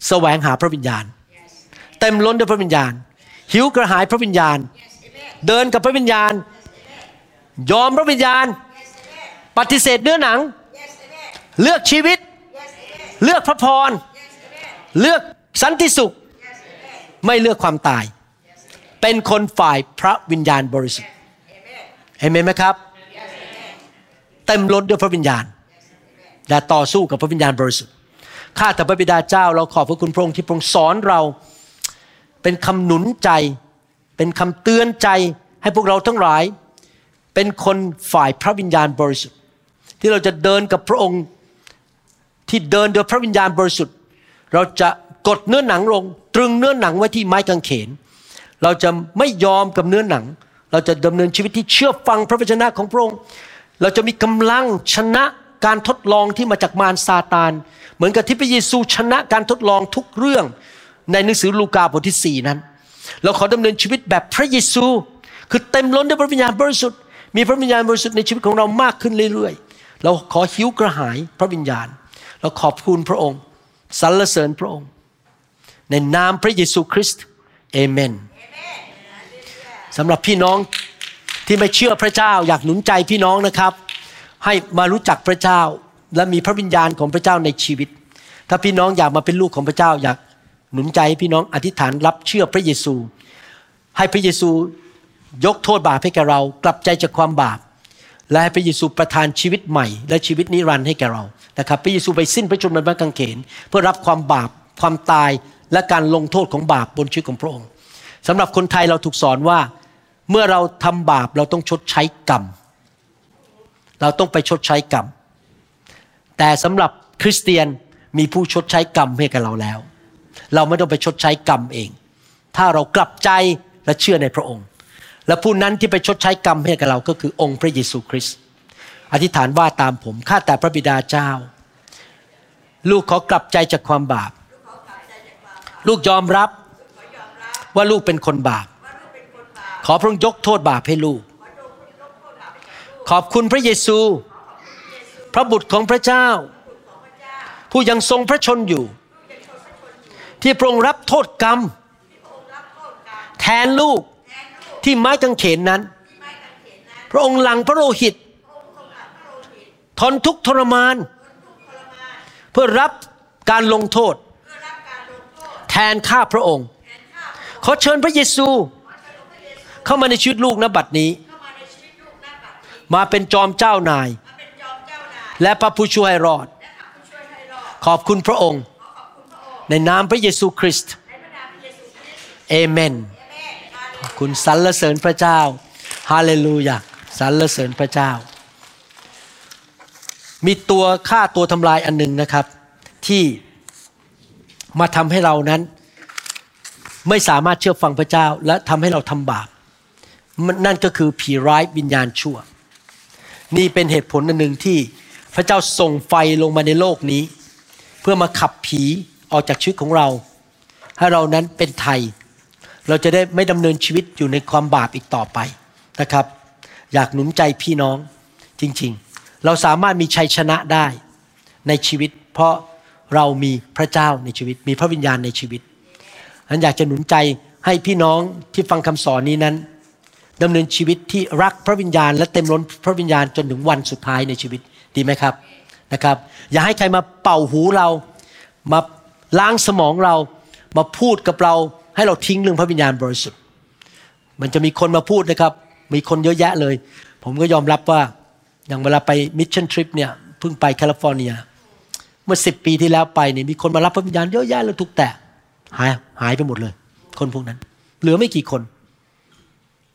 แสวงหาพระวิญญาณ เต็มล้นด้วยพระวิญญาณ หิวกระหายพระวิญญาณ เดินกับพระวิญญาณ ยอมพระวิญญาณ ปฏิเสธเนื้อหนัง เลือกชีวิต เลือกพระพร เลือกสันติสุข ไม่เลือกความตาย เป็นคนฝ่ายพระวิญญาณบริสุทธิ์เห็นไหมครับ เต็มล้นด้วยพระวิญญาณและต่อสู้กับพระวิญญาณบริสุทธิ์ข้าแต่พระบิดาเจ้าเราขอบพระคุณพระองค์ที่พระองค์สอนเรา เป็นคำหนุนใจ เป็นคำเตือนใจให้พวกเราทั้งหลาย เป็นคนฝ่ายพระวิญญาณบริสุทธิ์ ที่เราจะเดินกับพระองค์ที่เดินโดยพระวิญญาณบริสุทธิ์ เราจะกดเนื้อหนังลง ตรึงเนื้อหนังไว้ที่ไม้กางเขน เราจะไม่ยอมกับเนื้อหนัง เราจะดำเนินชีวิตที่เชื่อฟังพระวจนะของพระองค์ เราจะมีกำลังชนะการทดลองที่มาจากมารซาตาน เหมือนกับที่พระเยซูชนะการทดลองทุกเรื่อง ในหนังสือลูกาบทที่ 4 นั้น เราขอดำเนินชีวิตแบบพระเยซู คือเต็มล้นด้วยพระวิญญาณบริสุทธิ์มีพระวิญญาณบริสุทธิ์ในชีวิตของเรามากขึ้นเรื่อยๆ เราขอหิวกระหายพระวิญญาณ เราขอบคุณพระองค์สรรเสริญพระองค์ ในนามพระเยซูคริสต์เอเมนสำหรับพี่น้องที่ไม่เชื่อพระเจ้าอยากหนุนใจพี่น้องนะครับ ให้มารู้จักพระเจ้าและมีพระวิญญาณของพระเจ้าในชีวิต ถ้าพี่น้องอยากมาเป็นลูกของพระเจ้าอยาก หนุนใจให้พี่น้องอธิษฐานรับเชื่อพระเยซู ให้พระเยซูยกโทษบาปให้แก่เรา กลับใจจากความบาป และให้พระเยซูประทานชีวิตใหม่ และชีวิตนิรันดร์ให้แก่เรานะครับพระเยซูไปสิ้นพระชนม์บนพระกางเขน เพื่อรับความบาปความตายและการลงโทษของบาปบนชีวิตของพระองค์สำหรับคนไทยเราถูกสอนว่า เมื่อเราทำบาปเราต้องชดใช้กรรม เราต้องไปชดใช้กรรม แต่สำหรับคริสเตียนมีผู้ชดใช้กรรมให้กับเราแล้ว เราไม่ต้องไปชดใช้กรรมเอง ถ้าเรากลับใจและเชื่อในพระองค์ และผู้นั้นที่ไปชดใช้กรรมให้กับเราก็คือองค์พระเยซูคริสต์อธิษฐานว่าตามผมข้าแต่พระบิดาเจ้า ลูกขอกลับใจจากความบาป ลูกยอมรับว่าลูกเป็นคนบาป ขอพระองค์ยกโทษบาปให้ลูก ขอบคุณพระเยซู พระบุตรของพระเจ้า ผู้ยังทรงพระชนอยู่ ที่พระองค์รับโทษกรรม แทนลูกที่ไม้กางเขนนั้น พระองค์หลังพระโลหิต ทนทุกทรมาน เพื่อรับการลงโทษ แทนข้าพระองค์ ขอเชิญพระเยซู เข้ามาในชีวิตลูกนบัดนี้ มาเป็นจอมเจ้านาย และพระผู้ช่วยรอด ขอบคุณพระองค์ ในนามพระเยซูคริสต์เอเมน คุณสรรเสริญพระเจ้า ฮาเลลูยาสรรเสริญพระเจ้า มีตัวฆ่าตัวทำลายอันหนึ่งนะครับ ที่มาทำให้เรานั้น ไม่สามารถเชื่อฟังพระเจ้าและทำให้เราทำบาปนนั่นก็คือผีร้ายวิญญาณชั่ว นี่เป็นเหตุผลอันหนึ่งที่พระเจ้าส่งไฟลงมาในโลกนี้ เพื่อมาขับผี ออกจากชีวิตของเรา ให้เรานั้นเป็นไทย เราจะได้ไม่ดำเนินชีวิตอยู่ในความบาปอีกต่อไปนะครับ อยากหนุนใจพี่น้องจริงๆ เราสามารถมีชัยชนะได้ในชีวิต เพราะเรามีพระเจ้าในชีวิต มีพระวิญญาณในชีวิตฉันอยากจะหนุนใจให้พี่น้องที่ฟังคำสอนนี้นั้นดำเนินชีวิตที่รักพระวิญญาณ และเต็มล้นพระวิญญาณจนถึงวันสุดท้ายในชีวิตดีไหมครับนะครับ อย่าให้ใครมาเป่าหูเรามา ล้างสมองเรามาพูดกับเราให้เราทิ้งเรื่องพระวิญญาณบริสุทธิ์ มันจะมีคนมาพูดนะครับ มีคนเยอะแยะเลย ผมก็ยอมรับว่าอย่างเวลาไป mission trip เนี่ยเพิ่งไปแคลิฟอร์เนีย เมื่อสิบปีที่แล้วไปเนี่ยมีคนมารับพระวิญญาณเยอะแยะเลยถูกแตะหายหายไปหมดเลย คนพวกนั้น เหลือไม่กี่คน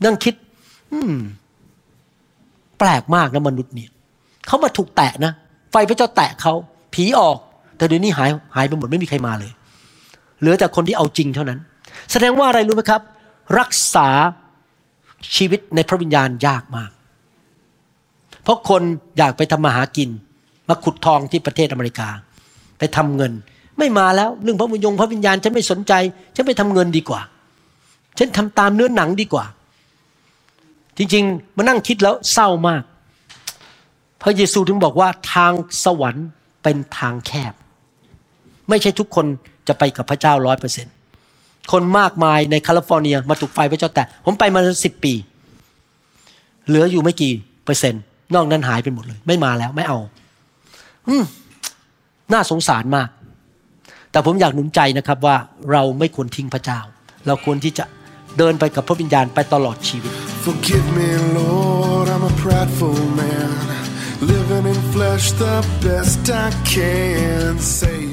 นั่งคิด อืม แปลกมากนะมนุษย์เนี่ยเขามาถูกแตะนะไฟพระเจ้าแตะเขาผีออก แต่เดี๋ยวนี้หายหายไปหมดไม่มีใครมาเลย เหลือแต่คนที่เอาจริงเท่านั้น แสดงว่าอะไรรู้ไหมครับ รักษาชีวิตในพระวิญญาณยากมาก เพราะคนอยากไปทำมาหากิน มาขุดทองที่ประเทศอเมริกา ไปทำเงิน ไม่มาแล้วเรื่องพระวิญญาณพระวิญญาณฉันไม่สนใจฉันไปทำเงินดีกว่าฉันทำตามเนื้อหนังดีกว่า จริงๆมานั่งคิดแล้วเศร้ามากพระเยซูถึงบอกว่าทางสวรรค์เป็นทางแคบ ไม่ใช่ทุกคนจะไปกับพระเจ้าร้อยเปอร์เซ็นคนมากมายในแคลิฟอร์เนียมาถูกไฟพระเจ้าแตะผมไปมาสิบปี เหลืออยู่ไม่กี่เปอร์เซ็นต์ นอกนั้นหายไปหมดเลย ไม่มาแล้วไม่เอา อืมน่าสงสารมาก แต่ผมอยากหนุนใจนะครับว่าเราไม่ควรทิ้งพระเจ้า เราควรที่จะเดินไปกับพระวิญญาณไปตลอดชีวิต Forgive me, Lord, I'm a prideful man. Living in flesh the best I can. save